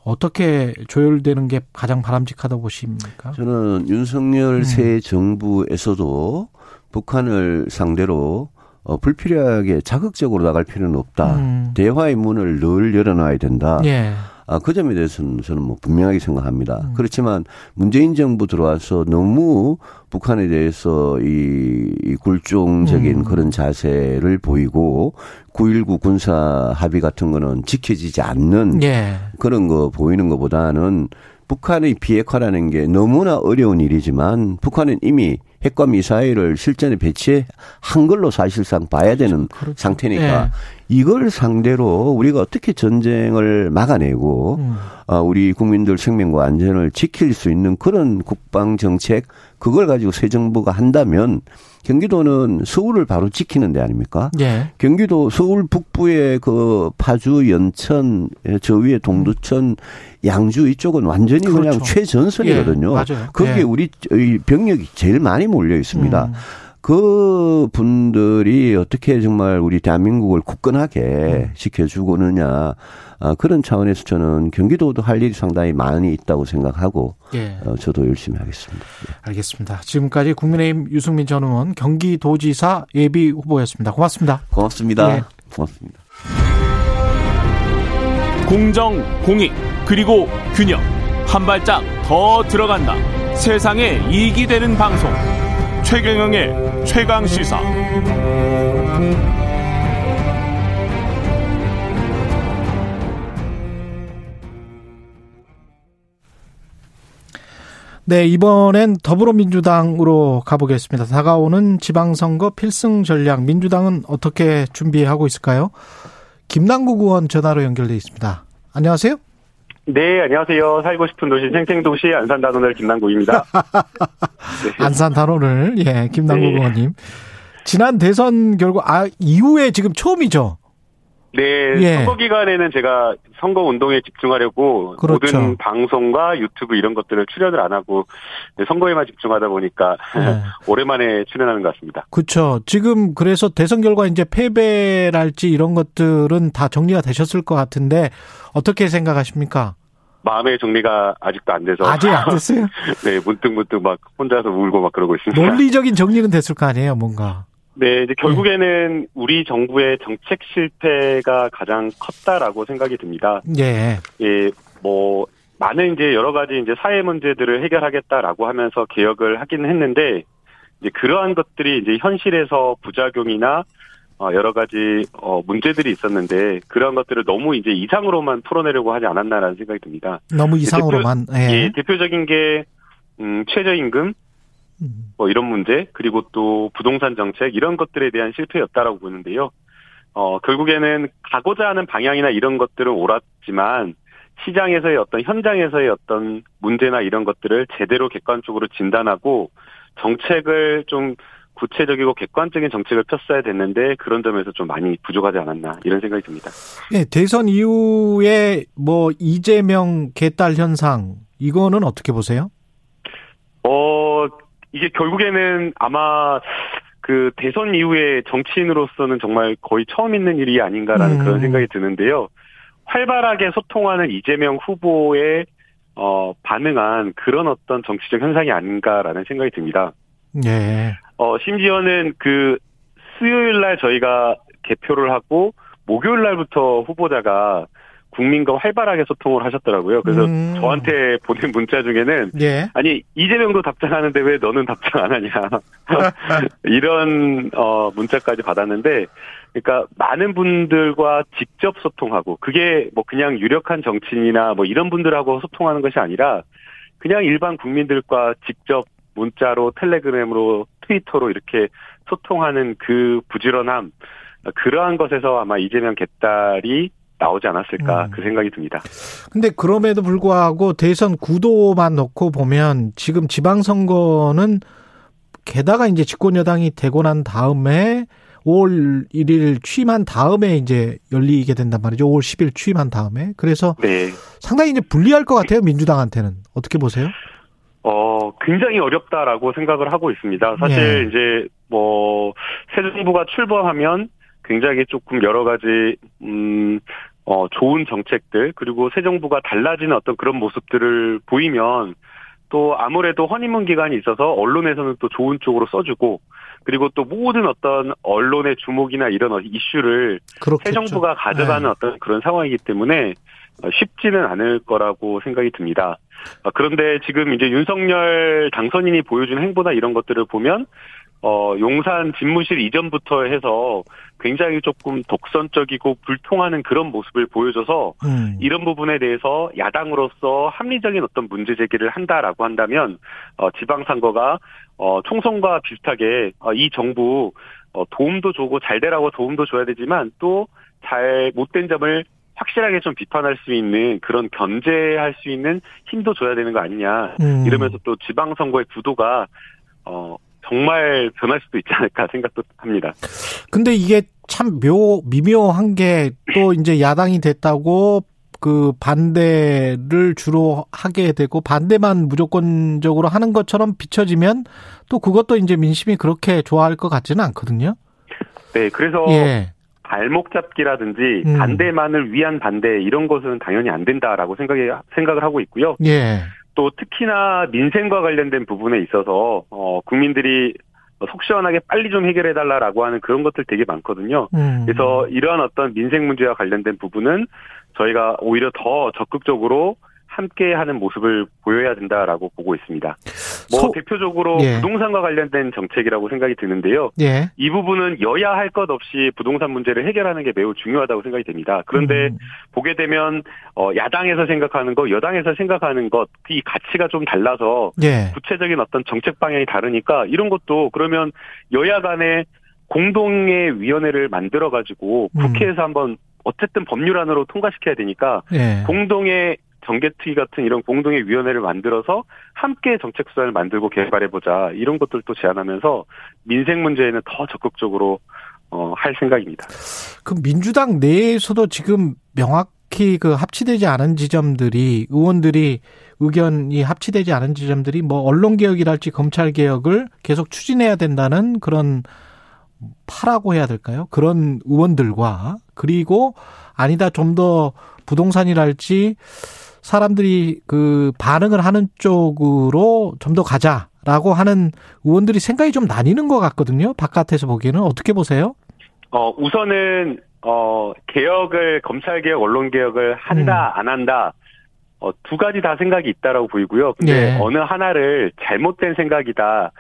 어떻게 조율되는 게 가장 바람직하다고 보십니까? 저는 윤석열 음. 새 정부에서도 북한을 상대로 어, 불필요하게 자극적으로 나갈 필요는 없다. 음. 대화의 문을 늘 열어놔야 된다. 예. 아, 그 점에 대해서는 저는 뭐 분명하게 생각합니다. 음. 그렇지만 문재인 정부 들어와서 너무 북한에 대해서 이, 이 굴종적인 음. 그런 자세를 보이고 9.19 군사 합의 같은 거는 지켜지지 않는 예. 그런 거 보이는 것보다는 북한의 비핵화라는 게 너무나 어려운 일이지만 북한은 이미 핵과 미사일을 실전에 배치한 걸로 사실상 봐야 되는 그렇죠. 상태니까 예. 이걸 상대로 우리가 어떻게 전쟁을 막아내고 음. 어, 우리 국민들 생명과 안전을 지킬 수 있는 그런 국방 정책 그걸 가지고 새 정부가 한다면 경기도는 서울을 바로 지키는 데 아닙니까? 예. 경기도 서울 북부의 그 파주, 연천, 예, 저 위에 동두천, 양주 이쪽은 완전히 그냥 그렇죠. 최전선이거든요. 예, 맞아요. 거기에 예. 우리 이 병력이 제일 많이 몰려 있습니다. 음. 그 분들이 어떻게 정말 우리 대한민국을 굳건하게 음. 지켜주고느냐 아, 그런 차원에서 저는 경기도도 할 일이 상당히 많이 있다고 생각하고 예. 어, 저도 열심히 하겠습니다. 예. 알겠습니다. 지금까지 국민의힘 유승민 전 의원 경기도지사 예비 후보였습니다. 고맙습니다. 고맙습니다. 예. 고맙습니다. 공정, 공익, 그리고 균형. 한 발짝 더 들어간다. 세상에 이익이 되는 방송. 최경영의 최강 시사. 네, 이번엔 더불어민주당으로 가보겠습니다. 다가오는 지방선거 필승 전략 민주당은 어떻게 준비하고 있을까요? 김남국 의원 전화로 연결돼 있습니다. 안녕하세요. 네, 안녕하세요. 살고 싶은 도시 생생도시 안산 단원을 김남국입니다. [laughs] 안산 단원을 예, 김남국 네. 의원님. 지난 대선 결과 아 이후에 지금 처음이죠. 네, 예. 선거 기간에는 제가 선거 운동에 집중하려고 그렇죠. 모든 방송과 유튜브 이런 것들을 출연을 안 하고 네, 선거에만 집중하다 보니까 [laughs] 네. 오랜만에 출연하는 것 같습니다. 그렇죠. 지금 그래서 대선 결과 이제 패배랄지 이런 것들은 다 정리가 되셨을 것 같은데 어떻게 생각하십니까? 마음의 정리가 아직도 안 돼서 아직 안 됐어요? [laughs] 네, 문득 문득 막 혼자서 울고 막 그러고 있습니다. 논리적인 정리는 됐을 거 아니에요, 뭔가. 네, 이제 결국에는 우리 정부의 정책 실패가 가장 컸다라고 생각이 듭니다. 예. 예, 뭐 많은 이제 여러 가지 이제 사회 문제들을 해결하겠다라고 하면서 개혁을 하기는 했는데 이제 그러한 것들이 이제 현실에서 부작용이나 어, 여러 가지 어, 문제들이 있었는데 그러한 것들을 너무 이제 이상으로만 풀어내려고 하지 않았나라는 생각이 듭니다. 너무 이상으로만. 예, 예. 대표적인 게 음, 최저임금 뭐 이런 문제 그리고 또 부동산 정책 이런 것들에 대한 실패였다라고 보는데요. 어 결국에는 가고자 하는 방향이나 이런 것들은 옳았지만 시장에서의 어떤 현장에서의 어떤 문제나 이런 것들을 제대로 객관적으로 진단하고 정책을 좀 구체적이고 객관적인 정책을 폈어야 됐는데 그런 점에서 좀 많이 부족하지 않았나 이런 생각이 듭니다. 네, 대선 이후에 뭐 이재명 개딸 현상 이거는 어떻게 보세요? 어 이게 결국에는 아마 그 대선 이후에 정치인으로서는 정말 거의 처음 있는 일이 아닌가라는 음. 그런 생각이 드는데요. 활발하게 소통하는 이재명 후보의 어 반응한 그런 어떤 정치적 현상이 아닌가라는 생각이 듭니다. 네. 어, 심지어는 그 수요일 날 저희가 개표를 하고 목요일 날부터 후보자가 국민과 활발하게 소통을 하셨더라고요. 그래서 음. 저한테 보낸 문자 중에는 예. 아니 이재명도 답장하는데 왜 너는 답장 안 하냐 [laughs] 이런 어 문자까지 받았는데 그러니까 많은 분들과 직접 소통하고 그게 뭐 그냥 유력한 정치인이나 뭐 이런 분들하고 소통하는 것이 아니라 그냥 일반 국민들과 직접 문자로 텔레그램으로 트위터로 이렇게 소통하는 그 부지런함 그러한 것에서 아마 이재명 개딸이 나오지 않았을까 음. 그 생각이 듭니다. 근데 그럼에도 불구하고 대선 구도만 놓고 보면 지금 지방선거는 게다가 이제 집권 여당이 되고 난 다음에 5월 1일 취임한 다음에 이제 열리게 된단 말이죠. 5월 10일 취임한 다음에. 그래서 네. 상당히 이제 불리할 것 같아요. 민주당한테는. 어떻게 보세요? 어, 굉장히 어렵다라고 생각을 하고 있습니다. 사실 예. 이제 뭐, 새 정부가 출범하면 굉장히 조금 여러 가지, 음, 어, 좋은 정책들, 그리고 새 정부가 달라지는 어떤 그런 모습들을 보이면 또 아무래도 허니문 기간이 있어서 언론에서는 또 좋은 쪽으로 써주고 그리고 또 모든 어떤 언론의 주목이나 이런 어- 이슈를 그렇겠죠. 새 정부가 가져가는 네. 어떤 그런 상황이기 때문에 어, 쉽지는 않을 거라고 생각이 듭니다. 어, 그런데 지금 이제 윤석열 당선인이 보여준 행보나 이런 것들을 보면 어, 용산 집무실 이전부터 해서 굉장히 조금 독선적이고 불통하는 그런 모습을 보여줘서 음. 이런 부분에 대해서 야당으로서 합리적인 어떤 문제 제기를 한다라고 한다면 어, 지방선거가 어, 총선과 비슷하게 어, 이 정부 어, 도움도 주고 잘 되라고 도움도 줘야 되지만 또 잘 못된 점을 확실하게 좀 비판할 수 있는 그런 견제할 수 있는 힘도 줘야 되는 거 아니냐 음. 이러면서 또 지방선거의 구도가 어, 정말 변할 수도 있지 않을까 생각도 합니다. 근데 이게 참 묘, 미묘한 게 또 이제 야당이 됐다고 그 반대를 주로 하게 되고 반대만 무조건적으로 하는 것처럼 비춰지면 또 그것도 이제 민심이 그렇게 좋아할 것 같지는 않거든요. 네, 그래서 예. 발목 잡기라든지 음. 반대만을 위한 반대 이런 것은 당연히 안 된다라고 생각이 생각을 하고 있고요. 예. 또 특히나 민생과 관련된 부분에 있어서 어 국민들이 속 시원하게 빨리 좀 해결해 달라라고 하는 그런 것들 되게 많거든요. 음. 그래서 이러한 어떤 민생 문제와 관련된 부분은 저희가 오히려 더 적극적으로 함께 하는 모습을 보여야 된다라고 보고 있습니다. 뭐 소- 대표적으로 예. 부동산과 관련된 정책이라고 생각이 드는데요. 예. 이 부분은 여야 할 것 없이 부동산 문제를 해결하는 게 매우 중요하다고 생각이 됩니다. 그런데 음. 보게 되면 어 야당에서 생각하는 것, 여당에서 생각하는 것, 이 가치가 좀 달라서 예. 구체적인 어떤 정책 방향이 다르니까 이런 것도 그러면 여야 간에 공동의 위원회를 만들어 가지고 음. 국회에서 한번 어쨌든 법률안으로 통과시켜야 되니까 예. 공동의 정개특위 같은 이런 공동의 위원회를 만들어서 함께 정책 수단을 만들고 개발해 보자 이런 것들도 제안하면서 민생 문제에는 더 적극적으로 어, 할 생각입니다. 그 민주당 내에서도 지금 명확히 그 합치되지 않은 지점들이 의원들이 의견이 합치되지 않은 지점들이 뭐 언론 개혁이랄지 검찰 개혁을 계속 추진해야 된다는 그런 파라고 해야 될까요? 그런 의원들과 그리고 아니다 좀 더 부동산이랄지 사람들이 그 반응을 하는 쪽으로 좀 더 가자라고 하는 의원들이 생각이 좀 나뉘는 것 같거든요. 바깥에서 보기에는 어떻게 보세요? 어, 우선은 어, 개혁을 검찰 개혁, 언론 개혁을 한다 안 한다 어, 두 가지 다 생각이 있다라고 보이고요. 근데 네. 어느 하나를 잘못된 생각이다.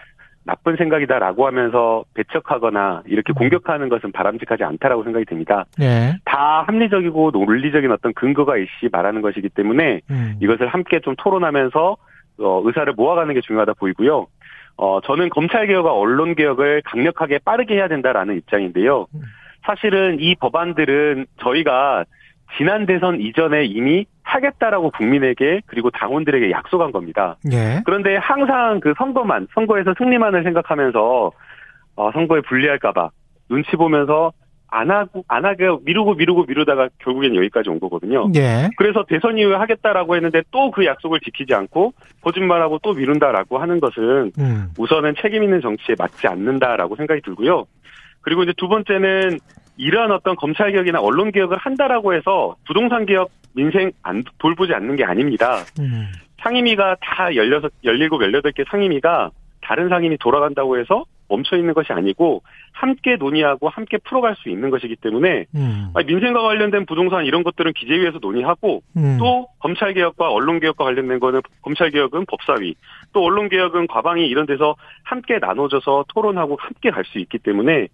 나쁜 생각이다라고 하면서 배척하거나 이렇게 공격하는 것은 바람직하지 않다라고 생각이 듭니다. 예. 다 합리적이고 논리적인 어떤 근거가 있이 말하는 것이기 때문에 음. 이것을 함께 좀 토론하면서 어, 의사를 모아가는 게 중요하다 보이고요. 어, 저는 검찰 개혁과 언론 개혁을 강력하게 빠르게 해야 된다라는 입장인데요. 사실은 이 법안들은 저희가 지난 대선 이전에 이미 하겠다라고 국민에게 그리고 당원들에게 약속한 겁니다. 예. 그런데 항상 그 선거만, 선거에서 승리만을 생각하면서, 어, 선거에 불리할까봐 눈치 보면서 안 하고, 안 하게 미루고 미루고 미루다가 결국엔 여기까지 온 거거든요. 예. 그래서 대선 이후에 하겠다라고 했는데 또 그 약속을 지키지 않고 거짓말하고 또 미룬다라고 하는 것은 음. 우선은 책임 있는 정치에 맞지 않는다라고 생각이 들고요. 그리고 이제 두 번째는 이러한 어떤 검찰 개혁이나 언론 개혁을 한다라고 해서 부동산 개혁 민생 안 돌보지 않는 게 아닙니다. 음. 상임위가 다 16, 17, 18개 상임위가 다른 상임위 돌아간다고 해서 멈춰 있는 것이 아니고 함께 논의하고 함께 풀어갈 수 있는 것이기 때문에 음. 민생과 관련된 부동산 이런 것들은 기재위에서 논의하고 음. 또 검찰 개혁과 언론 개혁과 관련된 거는 검찰 개혁은 법사위 또 언론 개혁은 과방위 이런 데서 함께 나눠져서 토론하고 함께 갈 수 있기 때문에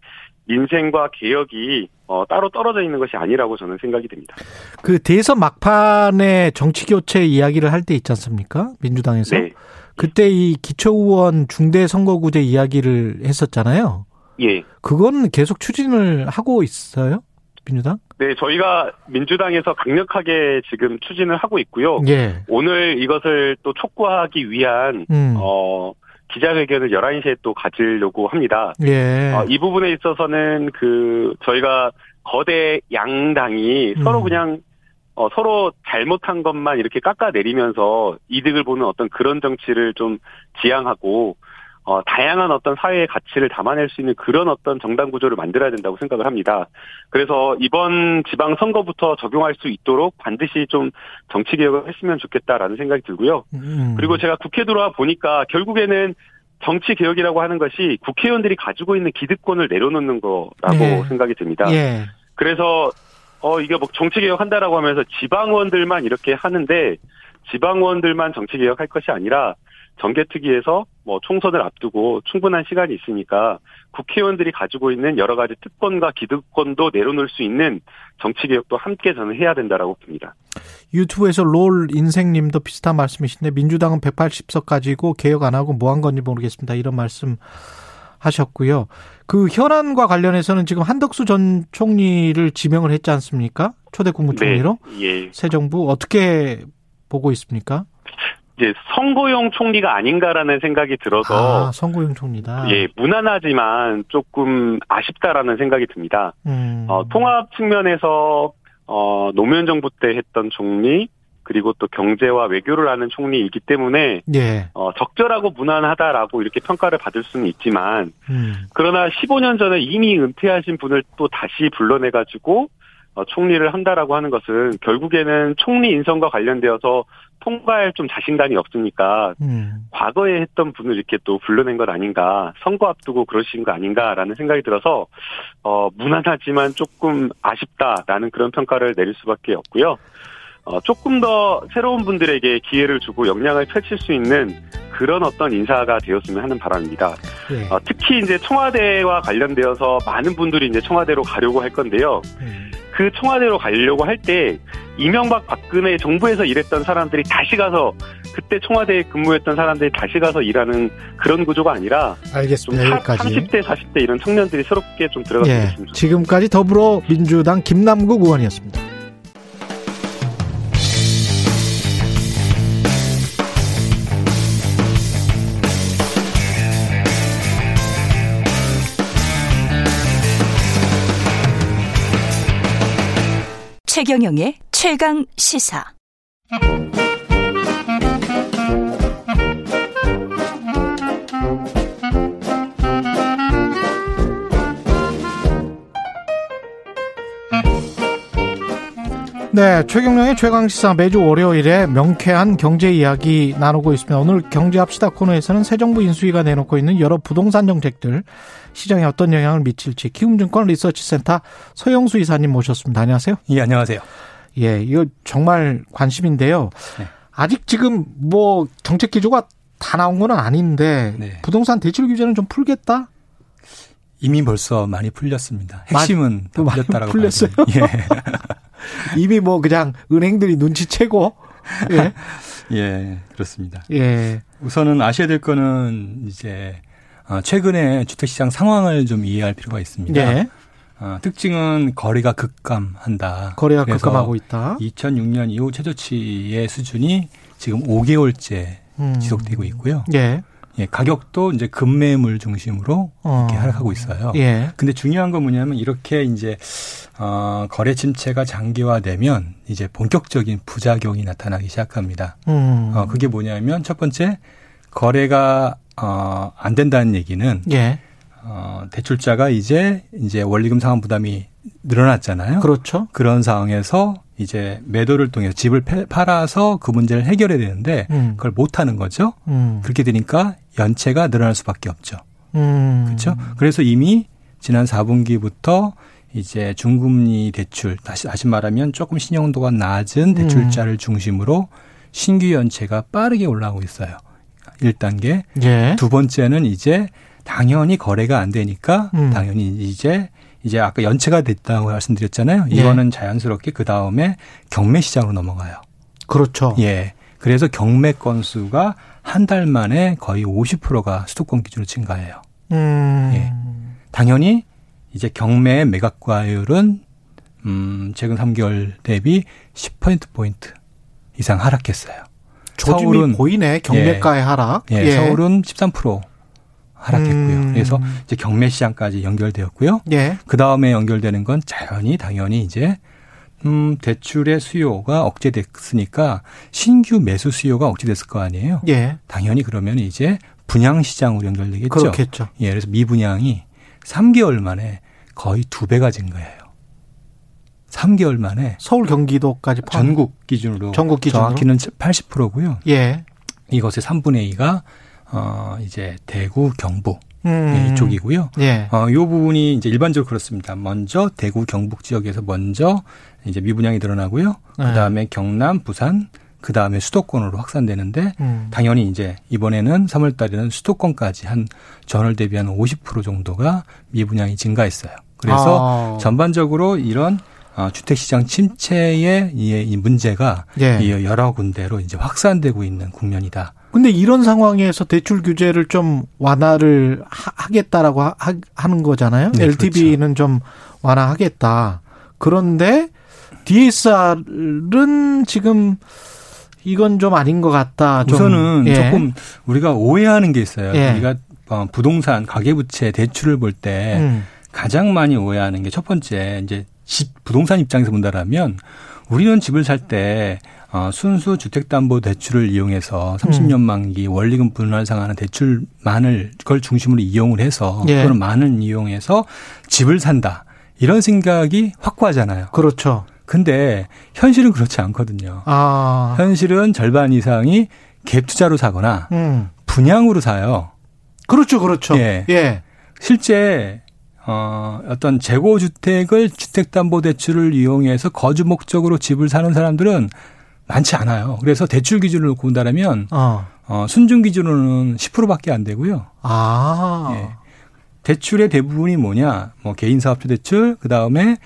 민생과 개혁이 어, 따로 떨어져 있는 것이 아니라고 저는 생각이 됩니다. 그 대선 막판에 정치 교체 이야기를 할 때 있지 않습니까? 민주당에서. 네. 그때 이 기초의원 중대 선거구제 이야기를 했었잖아요. 예. 그건 계속 추진을 하고 있어요? 민주당? 네, 저희가 민주당에서 강력하게 지금 추진을 하고 있고요. 예. 오늘 이것을 또 촉구하기 위한 음. 어 기자회견을 11시에 또 가지려고 합니다. 예. 어, 이 부분에 있어서는 그 저희가 거대 양당이 서로 음. 그냥 어, 서로 잘못한 것만 이렇게 깎아내리면서 이득을 보는 어떤 그런 정치를 좀 지향하고 어, 다양한 어떤 사회의 가치를 담아낼 수 있는 그런 어떤 정당 구조를 만들어야 된다고 생각을 합니다. 그래서 이번 지방 선거부터 적용할 수 있도록 반드시 좀 정치 개혁을 했으면 좋겠다라는 생각이 들고요. 음. 그리고 제가 국회 들어와 보니까 결국에는 정치 개혁이라고 하는 것이 국회의원들이 가지고 있는 기득권을 내려놓는 거라고 예. 생각이 듭니다. 예. 그래서 어 이게 뭐 정치 개혁 한다라고 하면서 지방의원들만 이렇게 하는데 지방의원들만 정치 개혁할 것이 아니라 정개특위에서 뭐 총선을 앞두고 충분한 시간이 있으니까 국회의원들이 가지고 있는 여러 가지 특권과 기득권도 내려놓을 수 있는 정치 개혁도 함께 저는 해야 된다라고 봅니다. 유튜브에서 롤 인생님도 비슷한 말씀이신데 민주당은 180석 가지고 개혁 안 하고 뭐 한 건지 모르겠습니다. 이런 말씀 하셨고요. 그 현안과 관련해서는 지금 한덕수 전 총리를 지명을 했지 않습니까? 초대 국무총리로 예. 새 정부 어떻게 보고 있습니까? 이제 선거용 총리가 아닌가라는 생각이 들어서 아, 선거용 총리다. 예, 무난하지만 조금 아쉽다라는 생각이 듭니다. 음. 어, 통합 측면에서 어, 노무현 정부 때 했던 총리 그리고 또 경제와 외교를 하는 총리이기 때문에 예. 어, 적절하고 무난하다라고 이렇게 평가를 받을 수는 있지만 음. 그러나 15년 전에 이미 은퇴하신 분을 또 다시 불러내 가지고 어, 총리를 한다라고 하는 것은 결국에는 총리 인선과 관련되어서 통과할 좀 자신감이 없으니까 음. 과거에 했던 분을 이렇게 또 불러낸 것 아닌가 선거 앞두고 그러신 거 아닌가라는 생각이 들어서 어 무난하지만 조금 아쉽다라는 그런 평가를 내릴 수밖에 없고요. 어 조금 더 새로운 분들에게 기회를 주고 역량을 펼칠 수 있는 그런 어떤 인사가 되었으면 하는 바람입니다. 예. 어, 특히 이제 청와대와 관련되어서 많은 분들이 이제 청와대로 가려고 할 건데요. 음. 그 청와대로 가려고 할 때 이명박 박근혜 정부에서 일했던 사람들이 다시 가서 그때 청와대에 근무했던 사람들이 다시 가서 일하는 그런 구조가 아니라 좀 알겠습니다. 여기까지. 30대 40대 이런 청년들이 새롭게 좀 들어갔으면 예. 좋겠습니다. 지금까지 더불어민주당 김남국 의원이었습니다. 최경영의 최강 시사. 네, 최경령의 최강시사 매주 월요일에 명쾌한 경제 이야기 나누고 있습니다. 오늘 경제합시다 코너에서는 새 정부 인수위가 내놓고 있는 여러 부동산 정책들 시장에 어떤 영향을 미칠지 키움증권 리서치센터 서영수 이사님 모셨습니다. 안녕하세요. 예, 안녕하세요. 예, 이거 정말 관심인데요. 네. 아직 지금 뭐 정책 기조가 다 나온 건 아닌데 네. 부동산 대출 규제는 좀 풀겠다? 이미 벌써 많이 풀렸습니다. 핵심은 다 많이 풀렸다라고 풀렸어요? 돼요. [laughs] 이미 뭐 그냥 은행들이 눈치채고 예. 예. [laughs] 예, 그렇습니다. 예. 우선은 아셔야 될 거는 이제 어, 최근에 주택시장 상황을 좀 이해할 필요가 있습니다. 예. 어, 특징은 거래가 급감한다. 거래가 그래서 급감하고 있다. 2006년 이후 최저치의 수준이 지금 5개월째 음. 지속되고 있고요. 예. 예, 가격도 이제 급매물 중심으로 어. 이렇게 하락하고 있어요. 예. 근데 중요한 건 뭐냐면 이렇게 이제 어, 거래 침체가 장기화되면 이제 본격적인 부작용이 나타나기 시작합니다. 음. 어, 그게 뭐냐면 첫 번째 거래가 어, 안 된다는 얘기는 예. 어, 대출자가 이제 이제 원리금 상환 부담이 늘어났잖아요. 그렇죠. 그런 상황에서 이제 매도를 통해서 집을 패- 팔아서 그 문제를 해결해야 되는데 음. 그걸 못 하는 거죠. 음. 그렇게 되니까 연체가 늘어날 수밖에 없죠. 음. 그렇죠? 그래서 이미 지난 4분기부터 이제 중금리 대출 다시 다시 말하면 조금 신용도가 낮은 대출자를 중심으로 신규 연체가 빠르게 올라오고 있어요. 1단계. 예. 두 번째는 이제 당연히 거래가 안 되니까 음. 당연히 이제 이제 아까 연체가 됐다고 말씀드렸잖아요. 예. 이거는 자연스럽게 그 다음에 경매 시장으로 넘어가요. 그렇죠. 예. 그래서 경매 건수가 한 달 만에 거의 50%가 수도권 기준으로 증가해요. 음. 예. 당연히 이제 경매 매각과율은 음, 최근 3개월 대비 10% 포인트 이상 하락했어요. 조짐이 보이네. 경매가의 하락. 예, 예. 서울은 13% 하락했고요. 음. 그래서 이제 경매 시장까지 연결되었고요. 예. 그 다음에 연결되는 건 자연히 당연히 이제 음, 대출의 수요가 억제됐으니까 신규 매수 수요가 억제됐을 거 아니에요. 예. 당연히 그러면 이제 분양 시장으로 연결되겠죠. 그렇겠죠. 예, 그래서 미분양이 3개월 만에 거의 두 배가 증가해요. 3개월 만에 서울 경기도까지 포함. 전국 기준으로 전국 기준으로? 정확히는 80%고요. 예. 이것의 3분의 2가 어 이제 대구, 경북 음. 예, 이쪽이고요. 예. 어, 요 부분이 이제 일반적으로 그렇습니다. 먼저 대구, 경북 지역에서 먼저 이제 미분양이 늘어나고요. 네. 그 다음에 경남, 부산, 그 다음에 수도권으로 확산되는데 음. 당연히 이제 이번에는 3월 달에는 수도권까지 한 전월 대비 한 50% 정도가 미분양이 증가했어요. 그래서 아. 전반적으로 이런 어, 주택시장 침체의 이, 이 문제가 예. 이 여러 군데로 이제 확산되고 있는 국면이다. 근데 이런 상황에서 대출 규제를 좀 완화를 하, 겠다라고 하, 는 거잖아요. 네, LTV는 좀 완화하겠다. 그런데 DSR은 지금 이건 좀 아닌 것 같다. 좀. 우선은 예. 조금 우리가 오해하는 게 있어요. 예. 우리가 어, 부동산 가계부채 대출을 볼때 음. 가장 많이 오해하는 게 첫 번째 이제 집 부동산 입장에서 본다라면 우리는 집을 살 때 어, 순수 주택담보대출을 이용해서 30년 음. 만기 원리금 분할상하는 대출만을 그걸 중심으로 이용을 해서 예. 또는 많은 이용해서 집을 산다 이런 생각이 확고하잖아요. 그렇죠. 근데 현실은 그렇지 않거든요. 아. 현실은 절반 이상이 갭 투자로 사거나 음. 분양으로 사요. 그렇죠, 그렇죠. 예. 예. 실제 어 어떤 재고 주택을 주택 담보 대출을 이용해서 거주 목적으로 집을 사는 사람들은 많지 않아요. 그래서 대출 기준을 놓고 본다면 어. 어 순중 기준으로는 10%밖에 안 되고요. 아. 예. 대출의 대부분이 뭐냐? 뭐 개인 사업자 대출, 그다음에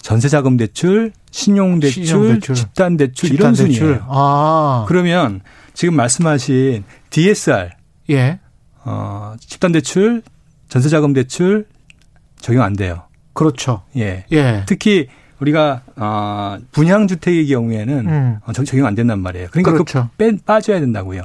전세 자금 대출, 신용 대출, 집단 대출 이런 대출. 순이에요. 아. 그러면 지금 말씀하신 DSR 예. 어, 집단 대출, 전세 자금 대출 적용 안 돼요. 그렇죠. 예. 예. 특히 우리가 어, 분양 주택의 경우에는 음. 어, 적- 적용 안 된단 말이에요. 그러니까 그렇죠. 그 빼, 빠져야 된다고요.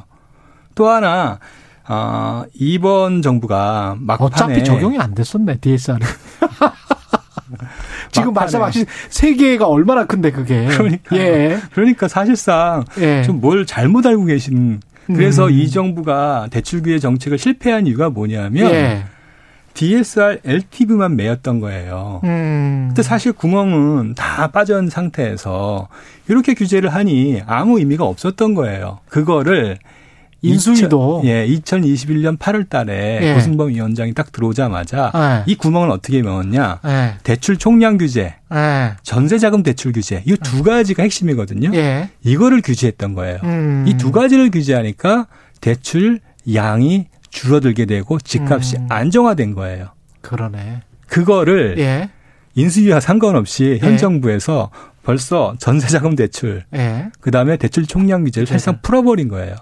또 하나 어, 이번 정부가 막판에 어차피 적용이 안 됐었네, DSR은. [laughs] 지금. 말씀하신 세계가 얼마나 큰데, 그게. 그러니까 예. 그러니까 사실상 예. 좀뭘 잘못 알고 계신 그래서 음. 이 정부가 대출 규제 정책을 실패한 이유가 뭐냐면 예. DSR LTV만 매였던 거예요. 음. 근데 사실 구멍은 다 빠진 상태에서 이렇게 규제를 하니 아무 의미가 없었던 거예요. 그거를 인수위도. 2000, 예, 2021년 8월 달에 예. 고승범 위원장이 딱 들어오자마자 예. 이 구멍을 어떻게 메웠냐? 예. 대출 총량 규제, 예. 전세 자금 대출 규제. 이 두 가지가 핵심이거든요. 예. 이거를 규제했던 거예요. 음. 이두 가지를 규제하니까 대출 양이 줄어들게 되고 집값이 음. 안정화된 거예요. 그러네. 그거를 예. 인수위와 상관없이 현 예. 정부에서 벌써 전세자금 대출, 예. 그 다음에 대출 총량 규제를 사실상 풀어버린 거예요.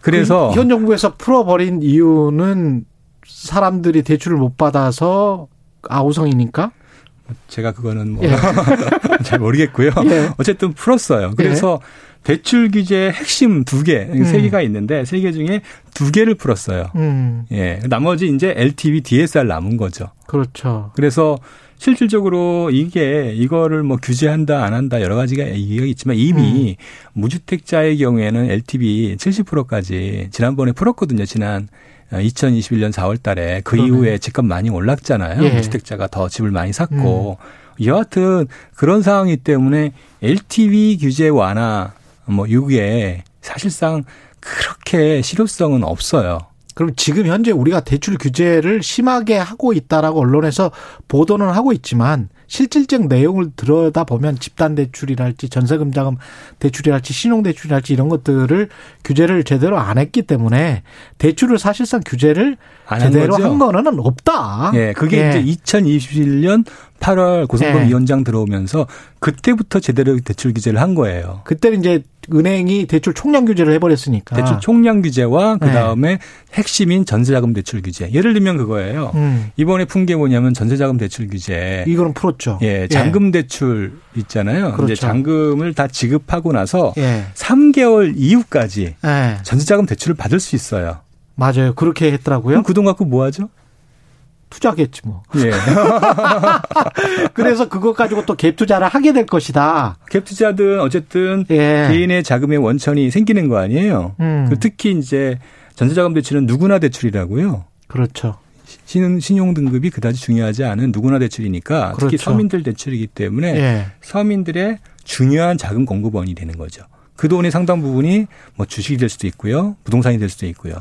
그래서 그 현 정부에서 풀어버린 이유는 사람들이 대출을 못 받아서 아우성이니까? 제가 그거는 뭐 [laughs] 잘 모르겠고요. 예. 어쨌든 풀었어요. 그래서 대출 규제 핵심 두 개, 세 음. 개가 있는데 세 개 중에 두 개를 풀었어요. 음, 예. 나머지 이제 LTV, DSR 남은 거죠. 그렇죠. 그래서 실질적으로 이게 이거를 뭐 규제한다 안 한다 여러 가지가 얘기가 있지만 이미 무주택자의 경우에는 LTV 70%까지 지난번에 풀었거든요. 지난 2021년 4월 달에 그 그러네. 이후에 집값 많이 올랐잖아요. 예. 무주택자가 더 집을 많이 샀고 여하튼 그런 상황이기 때문에 LTV 규제 완화 뭐 이게 사실상 그렇게 실효성은 없어요. 그럼 지금 현재 우리가 대출 규제를 심하게 하고 있다라고 언론에서 보도는 하고 있지만 실질적 내용을 들여다 보면 집단 대출이랄지 전세금 자금 대출이랄지 신용 대출이랄지 이런 것들을 규제를 제대로 안 했기 때문에 대출을 사실상 규제를 제대로 거죠? 한 거는 없다. 예, 그게 예. 이제 2021년 8월 고성범 예. 위원장 들어오면서 그때부터 제대로 대출 규제를 한 거예요. 그때는 이제 은행이 대출 총량 규제를 해버렸으니까. 대출 총량 규제와 그 네. 다음에 핵심인 전세자금 대출 규제. 예를 들면 그거예요. 음. 이번에 푼 게 뭐냐면 전세자금 대출 규제. 이거는 풀었죠. 예, 잔금 대출 있잖아요. 그렇죠. 이제 잔금을 다 지급하고 나서 예. 3개월 이후까지 예. 전세자금 대출을 받을 수 있어요. 맞아요. 그렇게 했더라고요. 그럼 그 돈 갖고 뭐 하죠? 투자겠지 뭐. 예. [laughs] 그래서 그것 가지고 또 갭 투자를 하게 될 것이다. 갭 투자든 어쨌든 예. 개인의 자금의 원천이 생기는 거 아니에요. 음. 그 특히 이제 전세자금 대출은 누구나 대출이라고요. 그렇죠. 신용, 신용 등급이 그다지 중요하지 않은 누구나 대출이니까 특히 그렇죠. 서민들 대출이기 때문에 예. 서민들의 중요한 자금 공급원이 되는 거죠. 그 돈의 상당 부분이 뭐 주식이 될 수도 있고요, 부동산이 될 수도 있고요,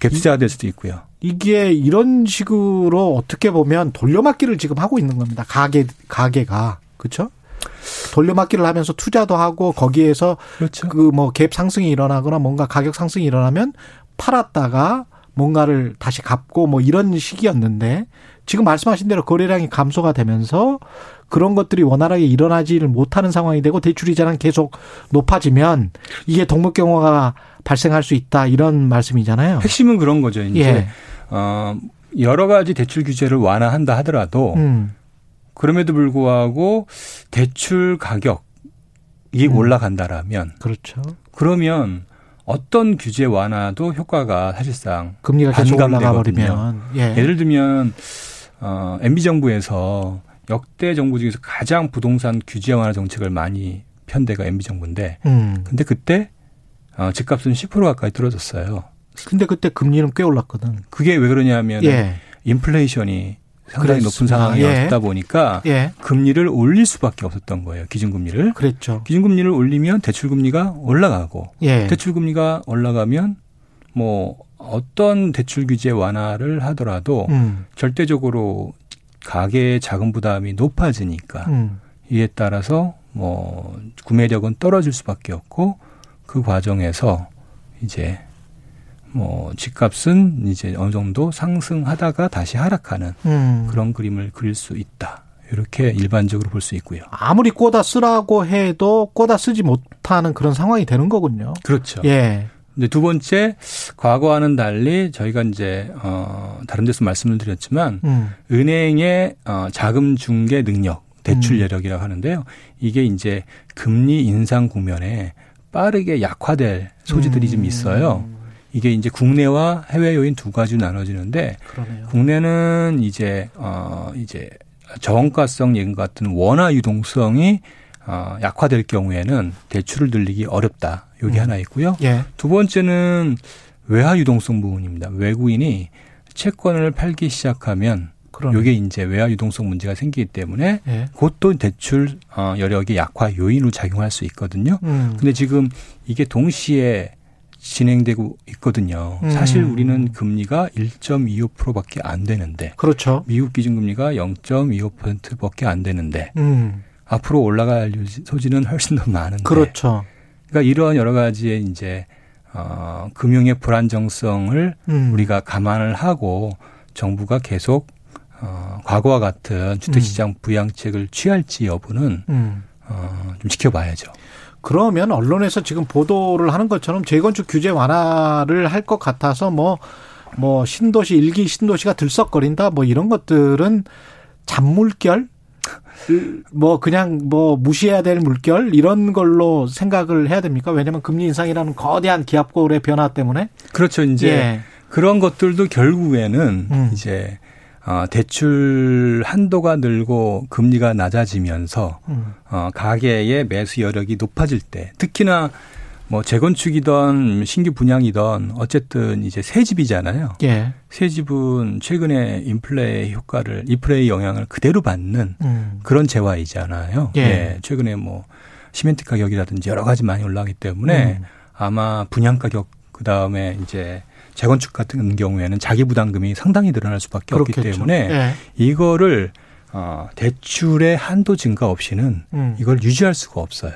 갭 투자가 될 수도 있고요. 이게 이런 식으로 어떻게 보면 돌려막기를 지금 하고 있는 겁니다. 가게 가게가 그렇죠? 돌려막기를 하면서 투자도 하고 거기에서 그렇죠. 그뭐 갭 상승이 일어나거나 뭔가 가격 상승이 일어나면 팔았다가 뭔가를 다시 갚고 뭐 이런 시기였는데 지금 말씀하신 대로 거래량이 감소가 되면서 그런 것들이 원활하게 일어나지를 못하는 상황이 되고 대출 이자는 계속 높아지면 이게 동물경화가 발생할 수 있다 이런 말씀이잖아요. 핵심은 그런 거죠. 이제 예. 어, 여러 가지 대출 규제를 완화한다 하더라도 음. 그럼에도 불구하고 대출 가격이 음. 올라간다라면 그렇죠. 그러면 어떤 규제 완화도 효과가 사실상 금리가 계속 올라가. 버리면 예. 예를 들면 어, MB 정부에서 역대 정부 중에서 가장 부동산 규제 완화 정책을 많이 편대가 MB 정부인데 음. 근데 그때 어, 집값은 10% 가까이 떨어졌어요. 근데 그때 금리는 꽤 올랐거든. 그게 왜 그러냐면 예. 인플레이션이 상당히 높은 그랬습니다. 상황이었다 예. 보니까 예. 금리를 올릴 수밖에 없었던 거예요. 기준금리를. 그랬죠. 기준금리를 올리면 대출금리가 올라가고 예. 대출금리가 올라가면 뭐 어떤 대출 규제 완화를 하더라도 음. 절대적으로 가계의 자금 부담이 높아지니까 음. 이에 따라서 뭐 구매력은 떨어질 수밖에 없고 그 과정에서 이제 뭐 집값은 이제 어느 정도 상승하다가 다시 하락하는 음. 그런 그림을 그릴 수 있다. 이렇게 일반적으로 볼 수 있고요. 아무리 꼬다 쓰라고 해도 꼬다 쓰지 못하는 그런 상황이 되는 거군요. 그렇죠. 예. 근데 두 번째 과거와는 달리 저희가 이제 어 다른 데서 말씀을 드렸지만 음. 은행의 어 자금 중개 능력, 대출 음. 여력이라고 하는데요. 이게 이제 금리 인상 국면에 빠르게 약화될 소지들이 좀 있어요. 이게 이제 국내와 해외 요인 두 가지로 나눠지는데 그러네요. 국내는 이제 어 이제 저원가성 예금 같은 원화 유동성이 어 약화될 경우에는 대출을 늘리기 어렵다. 요게 음. 하나 있고요. 예. 두 번째는 외화 유동성 부분입니다. 외국인이 채권을 팔기 시작하면 그러네. 요게 이제 외화 유동성 문제가 생기기 때문에 예. 그것도 대출 어 여력의 약화 요인으로 작용할 수 있거든요. 음. 근데 지금 이게 동시에 진행되고 있거든요. 음. 사실 우리는 금리가 1.25%밖에 안 되는데 그렇죠. 미국 기준금리가 0.25%밖에 안 되는데 음. 앞으로 올라갈 소지는 훨씬 더 많은데. 그렇죠. 그러니까 이런 여러 가지의 이제 어 금융의 불안정성을 음. 우리가 감안을 하고 정부가 계속 어 과거와 같은 주택시장 부양책을 취할지 여부는 음. 어좀 지켜봐야죠. 그러면 언론에서 지금 보도를 하는 것처럼 재건축 규제 완화를 할 것 같아서 뭐, 뭐, 신도시, 일기 신도시가 들썩거린다, 뭐 이런 것들은 잔물결? 뭐 그냥 뭐 무시해야 될 물결 이런 걸로 생각을 해야 됩니까? 왜냐하면 금리 인상이라는 거대한 기압골의 변화 때문에 그렇죠. 이제 예. 그런 것들도 결국에는 음. 이제 어, 대출 한도가 늘고 금리가 낮아지면서 음. 어, 가계의 매수 여력이 높아질 때 특히나 뭐 재건축이던 신규 분양이던 어쨌든 이제 새 집이잖아요. 예. 새 집은 최근에 인플레 효과를 인플레의 영향을 그대로 받는 음. 그런 재화이잖아요. 예. 최근에 뭐 시멘트 가격이라든지 여러 가지 많이 올라가기 때문에 음. 아마 분양 가격 그 다음에 이제 재건축 같은 경우에는 자기 부담금이 상당히 늘어날 수밖에 없기 그렇겠죠. 때문에 예. 이거를 어, 대출의 한도 증가 없이는 음. 이걸 유지할 수가 없어요.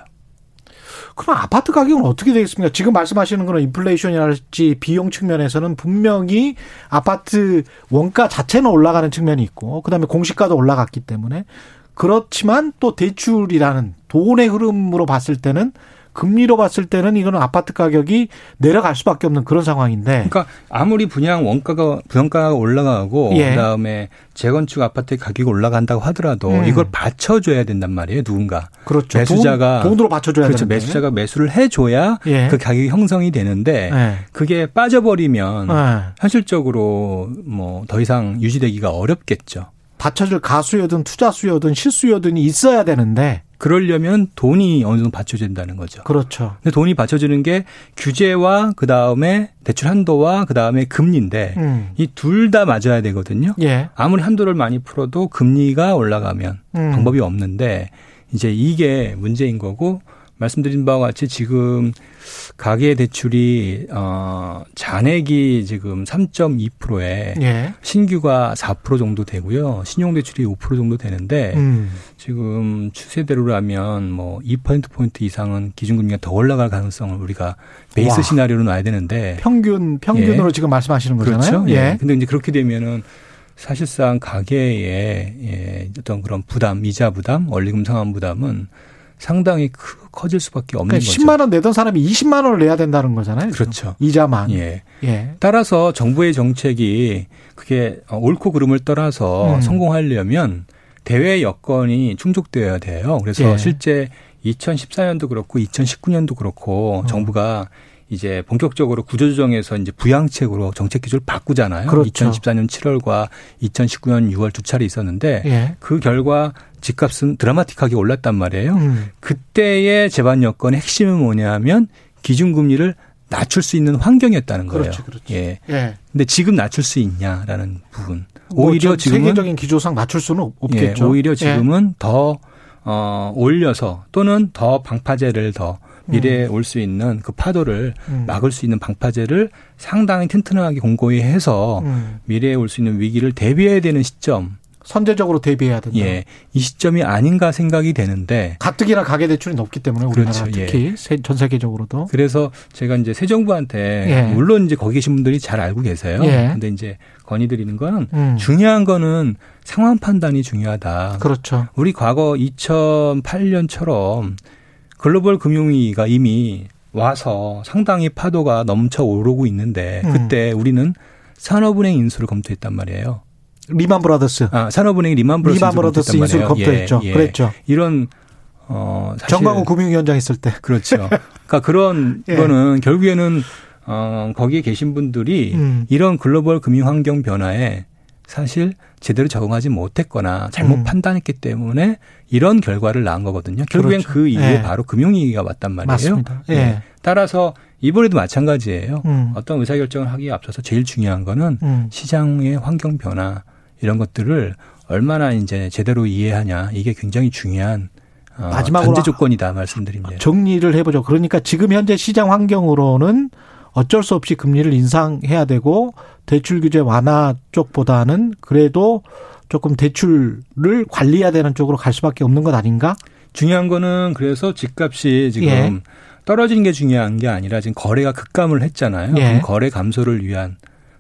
그럼 아파트 가격은 어떻게 되겠습니까? 지금 말씀하시는 거는 인플레이션이랄지 비용 측면에서는 분명히 아파트 원가 자체는 올라가는 측면이 있고 그다음에 공시가도 올라갔기 때문에 그렇지만 또 대출이라는 돈의 흐름으로 봤을 때는 금리로 봤을 때는 이거는 아파트 가격이 내려갈 수밖에 없는 그런 상황인데 그러니까 아무리 분양 원가가 분양가가 올라가고 예. 그다음에 재건축 아파트 가격이 올라간다고 하더라도 음. 이걸 받쳐줘야 된단 말이에요 누군가 그렇죠. 매수자가 돈, 돈으로 받쳐줘야 그렇죠 되는데. 매수자가 매수를 해줘야 예. 그 가격이 형성이 되는데 예. 그게 빠져버리면 예. 현실적으로 뭐 더 이상 유지되기가 어렵겠죠. 받쳐줄 가수요든 투자 수요든 실수요든이 있어야 되는데 그러려면 돈이 어느 정도 받쳐진다는 거죠. 그렇죠. 근데 돈이 받쳐지는 게 규제와 그 다음에 대출 한도와 그 다음에 금리인데 음. 이둘 다 맞아야 되거든요. 예. 아무리 한도를 많이 풀어도 금리가 올라가면 음. 방법이 없는데 이제 이게 문제인 거고 말씀드린 바와 같이 지금 가계 대출이 어 잔액이 지금 3.2%에 예. 신규가 4% 정도 되고요. 신용 대출이 5% 정도 되는데 음. 지금 추세대로라면 뭐 2% 포인트 이상은 기준금리가 더 올라갈 가능성을 우리가 베이스 와. 시나리오로 놔야 되는데 평균 평균으로 예. 지금 말씀하시는 거잖아요. 그렇죠. 예. 근데 이제 그렇게 되면은 사실상 가계의 예, 어떤 그런 부담, 이자 부담, 원리금 상환 부담은 상당히 크, 커질 수밖에 없는 그러니까 거죠. 10만 원 내던 사람이 20만 원을 내야 된다는 거잖아요. 지금. 그렇죠. 이자만. 예. 예. 따라서 정부의 정책이 그게 옳고 그름을 떠나서 음. 성공하려면 대외 여건이 충족되어야 돼요. 그래서 예. 실제 2014년도 그렇고 2019년도 그렇고 어. 정부가 이제 본격적으로 구조조정에서 이제 부양책으로 정책 기조를 바꾸잖아요. 그렇죠. 2014년 7월과 2019년 6월 두 차례 있었는데 예. 그 결과 집값은 드라마틱하게 올랐단 말이에요. 음. 그때의 제반 여건의 핵심은 뭐냐면 기준금리를 낮출 수 있는 환경이었다는 거예요. 그렇죠, 그렇죠. 예. 예. 근데 지금 낮출 수 있냐라는 부분. 뭐 오히려 저 지금은 세계적인 기조상 낮출 수는 없- 없겠죠. 예, 오히려 예. 지금은 더 어, 올려서 또는 더 방파제를 더 미래에 올수 있는 그 파도를 음. 막을 수 있는 방파제를 상당히 튼튼하게 공고히 해서 음. 미래에 올 수 있는 위기를 대비해야 되는 시점. 선제적으로 대비해야 된다. 예. 이 시점이 아닌가 생각이 되는데 가뜩이나 가계 대출이 높기 때문에 우리나라 그렇죠, 특히 세- 전 세계적으로도 그래서 제가 이제 새 정부한테 예. 물론 이제 거기 계신 분들이 잘 알고 계세요. 예. 근데 이제 건의드리는 건 음. 중요한 거는 상황 판단이 중요하다. 그렇죠. 우리 과거 2008년처럼 글로벌 금융위기가 이미 와서 상당히 파도가 넘쳐 오르고 있는데 음. 그때 우리는 산업은행 인수를 검토했단 말이에요. 리만 브라더스. 아, 산업은행이 리만 브라더스 리만 브라더스 인수를 검토했죠. 그랬죠. 이런 어 사실 전광우 금융위원장 있을 때. 그렇죠. 그러니까 그런 [laughs] 예. 거는 결국에는 어 거기에 계신 분들이 음. 이런 글로벌 금융 환경 변화에 사실 제대로 적응하지 못했거나 잘못 음. 판단했기 때문에 이런 결과를 낳은 거거든요. 결국엔 그렇죠. 그 이후에 예. 바로 금융위기가 왔단 말이에요. 맞습니다. 예. 네. 따라서 이번에도 마찬가지예요. 음. 어떤 의사결정을 하기에 앞서서 제일 중요한 거는 음. 시장의 환경 변화 이런 것들을 얼마나 이제 제대로 이해하냐 이게 굉장히 중요한 어, 마지막으로 전제 조건이다 말씀드립니다. 정리를 해보죠. 그러니까 지금 현재 시장 환경으로는 어쩔 수 없이 금리를 인상해야 되고 대출 규제 완화 쪽보다는 그래도 조금 대출을 관리해야 되는 쪽으로 갈 수밖에 없는 것 아닌가? 중요한 거는 그래서 집값이 지금 예. 떨어지는 게 중요한 게 아니라 지금 거래가 급감을 했잖아요. 예. 거래 감소를 위한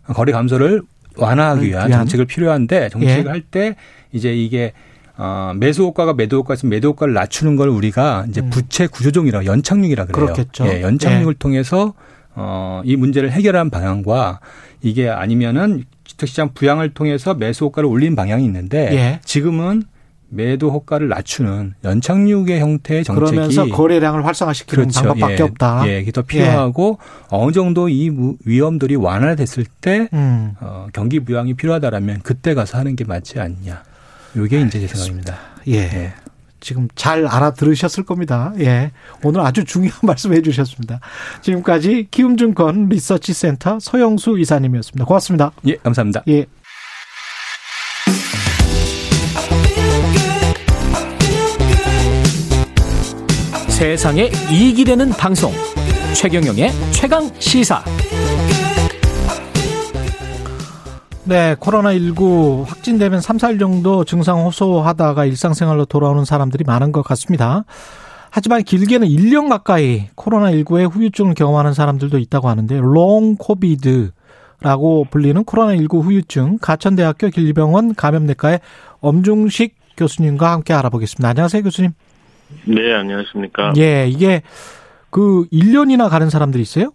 거래 감소를 완화하기 위한 위한. 정책을 필요한데 정책을 예. 할때 이제 이게 어, 매수 효과가 매도 효과에서 매도 효과를 낮추는 걸 우리가 이제 부채 구조종이라 연착륙이라 그래요. 음. 그렇겠죠. 예, 연착륙을 통해서 어, 이 문제를 해결한 방향과 이게 아니면은 주택시장 부양을 통해서 매수 효과를 올린 방향이 있는데 예. 지금은 매도 효과를 낮추는 연착륙의 형태의 정책이 그러면서 거래량을 활성화시키는 방법밖에 예, 없다. 예, 이게 더 필요하고 어느 정도 이 무- 위험들이 완화됐을 때 음. 어, 경기 부양이 필요하다라면 그때 가서 하는 게 맞지 않냐. 이게 이제 제 생각입니다. 예. 지금 잘 알아들으셨을 겁니다. 예. 오늘 아주 중요한 [laughs] 말씀 해주셨습니다. 지금까지 키움증권 리서치센터 서영수 이사님이었습니다. 고맙습니다. 예, 감사합니다. 예. 세상에 이익이 되는 방송 최경영의 최강 시사 네, 코로나19 확진되면 3, 4일 정도 증상 호소하다가 일상생활로 돌아오는 사람들이 많은 것 같습니다. 하지만 길게는 1년 가까이 코로나19의 후유증을 경험하는 사람들도 있다고 하는데, long COVID 라고 불리는 코로나19 후유증, 가천대학교 길병원 감염내과의 엄중식 교수님과 함께 알아보겠습니다. 안녕하세요, 교수님. 네, 안녕하십니까. 예, 이게 그 1년이나 가는 사람들이 있어요?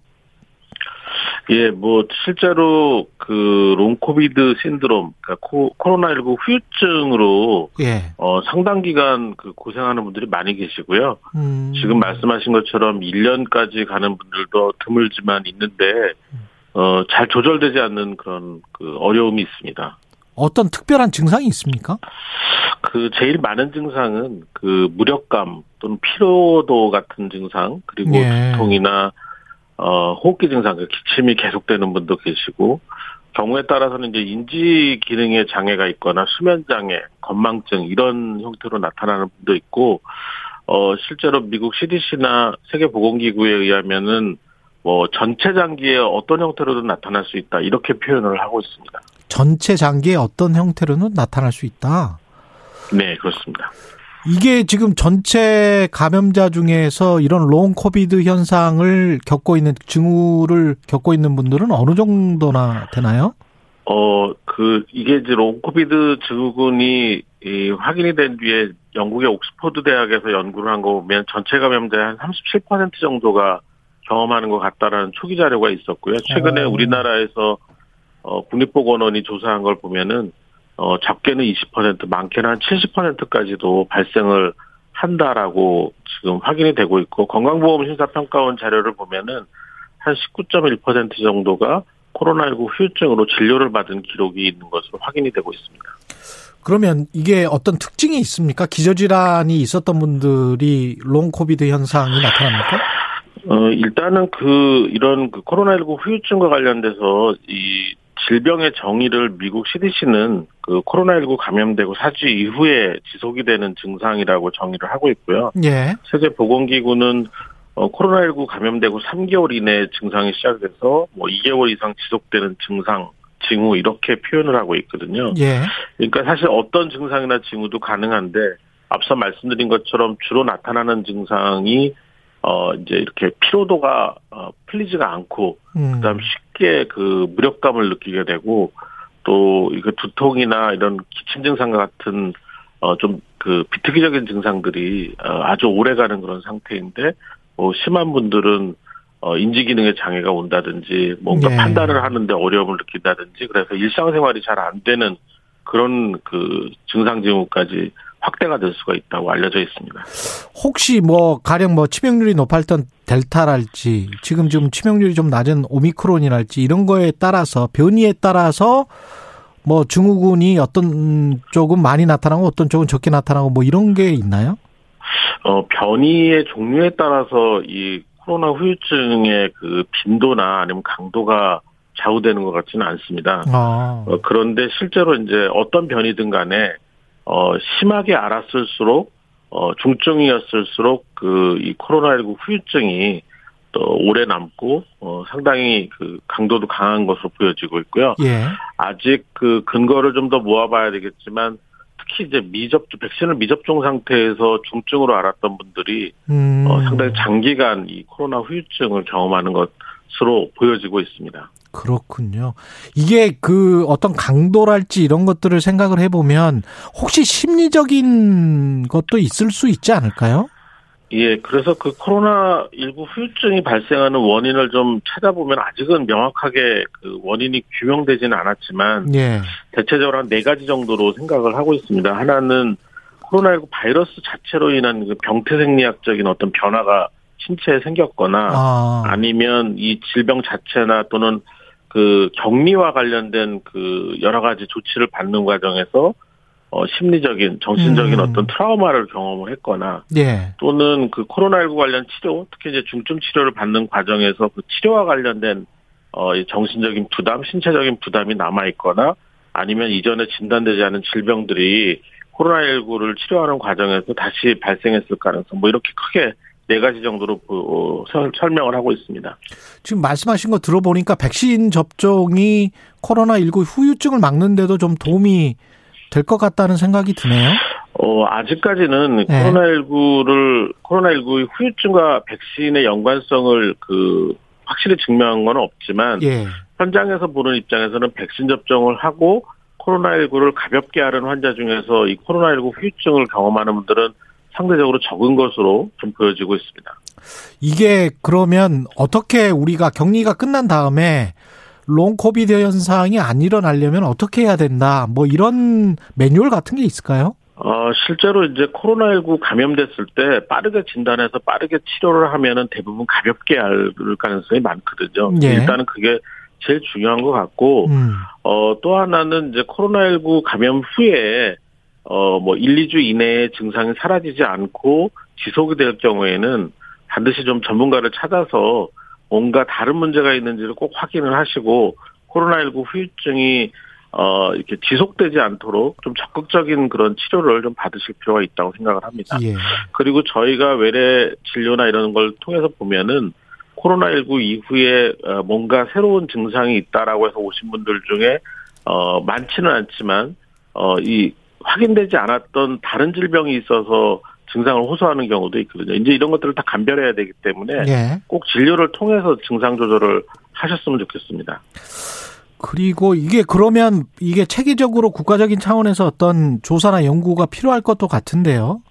예, 뭐 실제로 그 롱코비드 신드롬, 그러니까 코, 코로나19 후유증으로 예. 어 상당 기간 그 고생하는 분들이 많이 계시고요. 음. 지금 말씀하신 것처럼 1년까지 가는 분들도 드물지만 있는데 어 잘 조절되지 않는 그런 그 어려움이 있습니다. 어떤 특별한 증상이 있습니까? 그 제일 많은 증상은 그 무력감 또는 피로도 같은 증상 그리고 예. 두통이나 어 호흡기 증상 그 기침이 계속되는 분도 계시고 경우에 따라서는 이제 인지 기능에 장애가 있거나 수면 장애, 건망증 이런 형태로 나타나는 분도 있고 어 실제로 미국 CDC나 세계보건기구에 의하면은 뭐 전체 장기에 어떤 형태로든 나타날 수 있다 이렇게 표현을 하고 있습니다. 전체 장기의 어떤 형태로는 나타날 수 있다. 네 그렇습니다. 이게 지금 전체 감염자 중에서 이런 long COVID 현상을 겪고 있는 증후를 겪고 있는 분들은 어느 정도나 되나요? 어, 그, 이게 이제 long COVID 증후군이 이 확인이 된 뒤에 영국의 옥스퍼드 대학에서 연구를 한 거 보면 전체 감염자의 한 37% 정도가 경험하는 것 같다라는 초기 자료가 있었고요. 최근에 어. 우리나라에서 어, 국립보건원이 조사한 걸 보면은 어, 적게는 20%, 많게는 한 70%까지도 발생을 한다라고 지금 확인이 되고 있고 건강보험 심사평가원 자료를 보면은 한 19.1% 정도가 코로나19 후유증으로 진료를 받은 기록이 있는 것으로 확인이 되고 있습니다. 그러면 이게 어떤 특징이 있습니까? 기저질환이 있었던 분들이 long COVID 현상이 나타납니까? 어, 일단은 그, 이런 그 코로나19 후유증과 관련돼서 이 질병의 정의를 미국 CDC는 그 코로나19 감염되고 4주 이후에 지속이 되는 증상이라고 정의를 하고 있고요. 예. 세계보건기구는 어, 코로나19 감염되고 3개월 이내 증상이 시작돼서 뭐 2개월 이상 지속되는 증상, 징후 이렇게 표현을 하고 있거든요. 예. 그러니까 사실 어떤 증상이나 징후도 가능한데 앞서 말씀드린 것처럼 주로 나타나는 증상이 어 이제 이렇게 피로도가 어 풀리지가 않고 음. 그다음 쉽게 그 무력감을 느끼게 되고 또 이거 두통이나 이런 기침 증상과 같은 어 좀 그 비특이적인 증상들이 어 아주 오래 가는 그런 상태인데 뭐 심한 분들은 어 인지 기능에 장애가 온다든지 뭔가 네. 판단을 하는데 어려움을 느낀다든지 그래서 일상생활이 잘 안 되는 그런 그 증상 징후까지 확대가 될 수가 있다고 알려져 있습니다. 혹시 뭐 가령 뭐 치명률이 높았던 델타랄지 지금 좀 치명률이 좀 낮은 오미크론이랄지 이런 거에 따라서 변이에 따라서 뭐 증후군이 어떤 쪽은 많이 나타나고 어떤 쪽은 적게 나타나고 뭐 이런 게 있나요? 어, 변이의 종류에 따라서 이 코로나 후유증의 그 빈도나 아니면 강도가 좌우되는 것 같지는 않습니다. 아. 어, 그런데 실제로 이제 어떤 변이든 간에 어, 심하게 알았을수록 어, 중증이었을수록 그 이 코로나19 후유증이 또 오래 남고 어, 상당히 그 강도도 강한 것으로 보여지고 있고요. 예. 아직 그 근거를 좀 더 모아봐야 되겠지만 특히 이제 미접종 백신을 미접종 상태에서 중증으로 알았던 분들이 음. 어, 상당히 장기간 이 코로나 후유증을 경험하는 것으로 보여지고 있습니다. 그렇군요. 이게 그 어떤 강도랄지 이런 것들을 생각을 해보면 혹시 심리적인 것도 있을 수 있지 않을까요? 예, 그래서 그 코로나 19 후유증이 발생하는 원인을 좀 찾아보면 아직은 명확하게 그 원인이 규명되지는 않았지만 예. 대체적으로 한 네 가지 정도로 생각을 하고 있습니다. 하나는 코로나19 바이러스 자체로 인한 그 병태 생리학적인 어떤 변화가 신체에 생겼거나 아. 아니면 이 질병 자체나 또는 그 격리와 관련된 그 여러 가지 조치를 받는 과정에서 어 심리적인 정신적인 음. 어떤 트라우마를 경험을 했거나 예. 또는 그 코로나19 관련 치료, 특히 이제 중증 치료를 받는 과정에서 그 치료와 관련된 어, 이 정신적인 부담, 신체적인 부담이 남아 있거나 아니면 이전에 진단되지 않은 질병들이 코로나19를 치료하는 과정에서 다시 발생했을 가능성, 뭐 이렇게 크게 네 가지 정도로 어, 설- 설명을 하고 있습니다. 지금 말씀하신 거 들어보니까 백신 접종이 코로나19 후유증을 막는데도 좀 도움이 될 것 같다는 생각이 드네요. 어, 아직까지는 네. 코로나19를, 코로나19의 후유증과 백신의 연관성을 그, 확실히 증명한 건 없지만, 예. 현장에서 보는 입장에서는 백신 접종을 하고 코로나19를 가볍게 앓은 환자 중에서 이 코로나19 후유증을 경험하는 분들은 상대적으로 적은 것으로 좀 보여지고 있습니다. 이게 그러면 어떻게 우리가 격리가 끝난 다음에 long COVID 현상이 안 일어나려면 어떻게 해야 된다. 뭐 이런 매뉴얼 같은 게 있을까요? 어, 실제로 이제 코로나19 감염됐을 때 빠르게 진단해서 빠르게 치료를 하면은 대부분 가볍게 앓을 가능성이 많거든요. 예. 일단은 그게 제일 중요한 것 같고, 음. 어, 또 하나는 이제 코로나19 감염 후에, 어, 뭐 1, 2주 이내에 증상이 사라지지 않고 지속이 될 경우에는 반드시 좀 전문가를 찾아서 뭔가 다른 문제가 있는지를 꼭 확인을 하시고 코로나19 후유증이 어, 이렇게 지속되지 않도록 좀 적극적인 그런 치료를 좀 받으실 필요가 있다고 생각을 합니다. 예. 그리고 저희가 외래 진료나 이런 걸 통해서 보면은 코로나19 이후에 어, 뭔가 새로운 증상이 있다라고 해서 오신 분들 중에 어 많지는 않지만 어 이 확인되지 않았던 다른 질병이 있어서 증상을 호소하는 경우도 있거든요. 이제 이런 것들을 다 감별해야 되기 때문에 예. 꼭 진료를 통해서 증상 조절을 하셨으면 좋겠습니다. 그리고 이게 그러면 이게 체계적으로 국가적인 차원에서 어떤 조사나 연구가 필요할 것도 같은데요.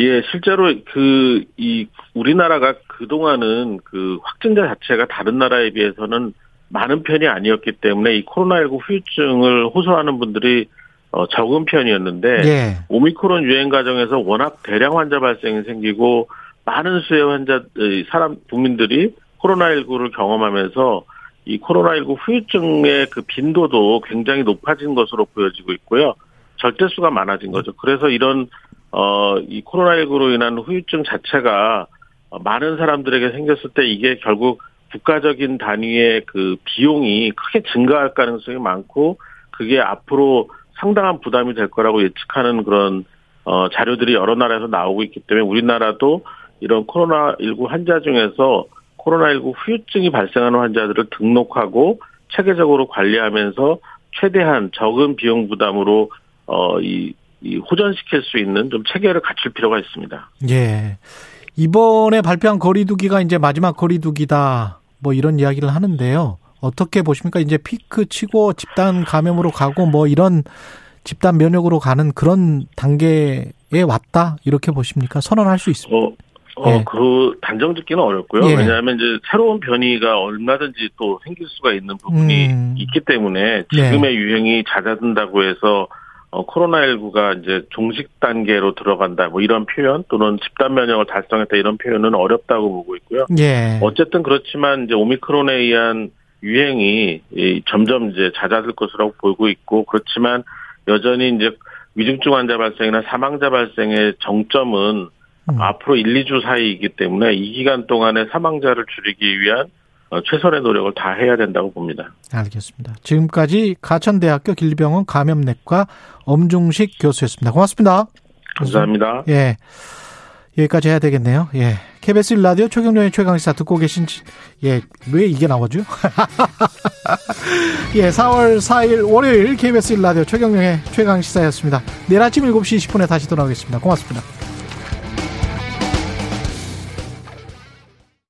예, 실제로 그, 이, 우리나라가 그동안은 그 확진자 자체가 다른 나라에 비해서는 많은 편이 아니었기 때문에 이 코로나19 후유증을 호소하는 분들이 어, 적은 편이었는데, 예. 오미크론 유행 과정에서 워낙 대량 환자 발생이 생기고, 많은 수의 환자, 의 사람, 국민들이 코로나19를 경험하면서 이 코로나19 후유증의 그 빈도도 굉장히 높아진 것으로 보여지고 있고요. 절대수가 많아진 거죠. 그래서 이런 어, 이 코로나19로 인한 후유증 자체가 어, 많은 사람들에게 생겼을 때 이게 결국 국가적인 단위의 그 비용이 크게 증가할 가능성이 많고 그게 앞으로 상당한 부담이 될 거라고 예측하는 그런 어, 자료들이 여러 나라에서 나오고 있기 때문에 우리나라도 이런 코로나19 환자 중에서 코로나19 후유증이 발생하는 환자들을 등록하고 체계적으로 관리하면서 최대한 적은 비용 부담으로 어, 이, 이 호전시킬 수 있는 좀 체계를 갖출 필요가 있습니다. 예. 이번에 발표한 거리두기가 이제 마지막 거리두기다. 뭐 이런 이야기를 하는데요. 어떻게 보십니까? 이제 피크 치고 집단 감염으로 가고 뭐 이런 집단 면역으로 가는 그런 단계에 왔다. 이렇게 보십니까? 선언할 수 있습니다. 어, 어, 예. 그 단정 짓기는 어렵고요. 예. 왜냐하면 이제 새로운 변이가 얼마든지 또 생길 수가 있는 부분이 음. 있기 때문에 지금의 유행이 잦아든다고 해서 어, 코로나19가 이제 종식 단계로 들어간다 뭐 이런 표현 또는 집단 면역을 달성했다 이런 표현은 어렵다고 보고 있고요. 예. 어쨌든 그렇지만 이제 오미크론에 의한 유행이 이 점점 이제 잦아들 것으로 보고 있고 그렇지만 여전히 이제 위중증 환자 발생이나 사망자 발생의 정점은 음. 앞으로 1, 2주 사이이기 때문에 이 기간 동안에 사망자를 줄이기 위한 어, 최선의 노력을 다 해야 된다고 봅니다. 알겠습니다. 지금까지 가천대학교 길병원 감염내과 엄중식 교수였습니다. 고맙습니다. 감사합니다. 예. 여기까지 해야 되겠네요. 예. KBS 1라디오 최경련의 최강시사 듣고 계신, 지- 예, 왜 이게 나오죠? [laughs] 예, 4월 4일 월요일 KBS 1라디오 최경련의 최강시사였습니다. 내일 아침 7시 20분에 다시 돌아오겠습니다. 고맙습니다.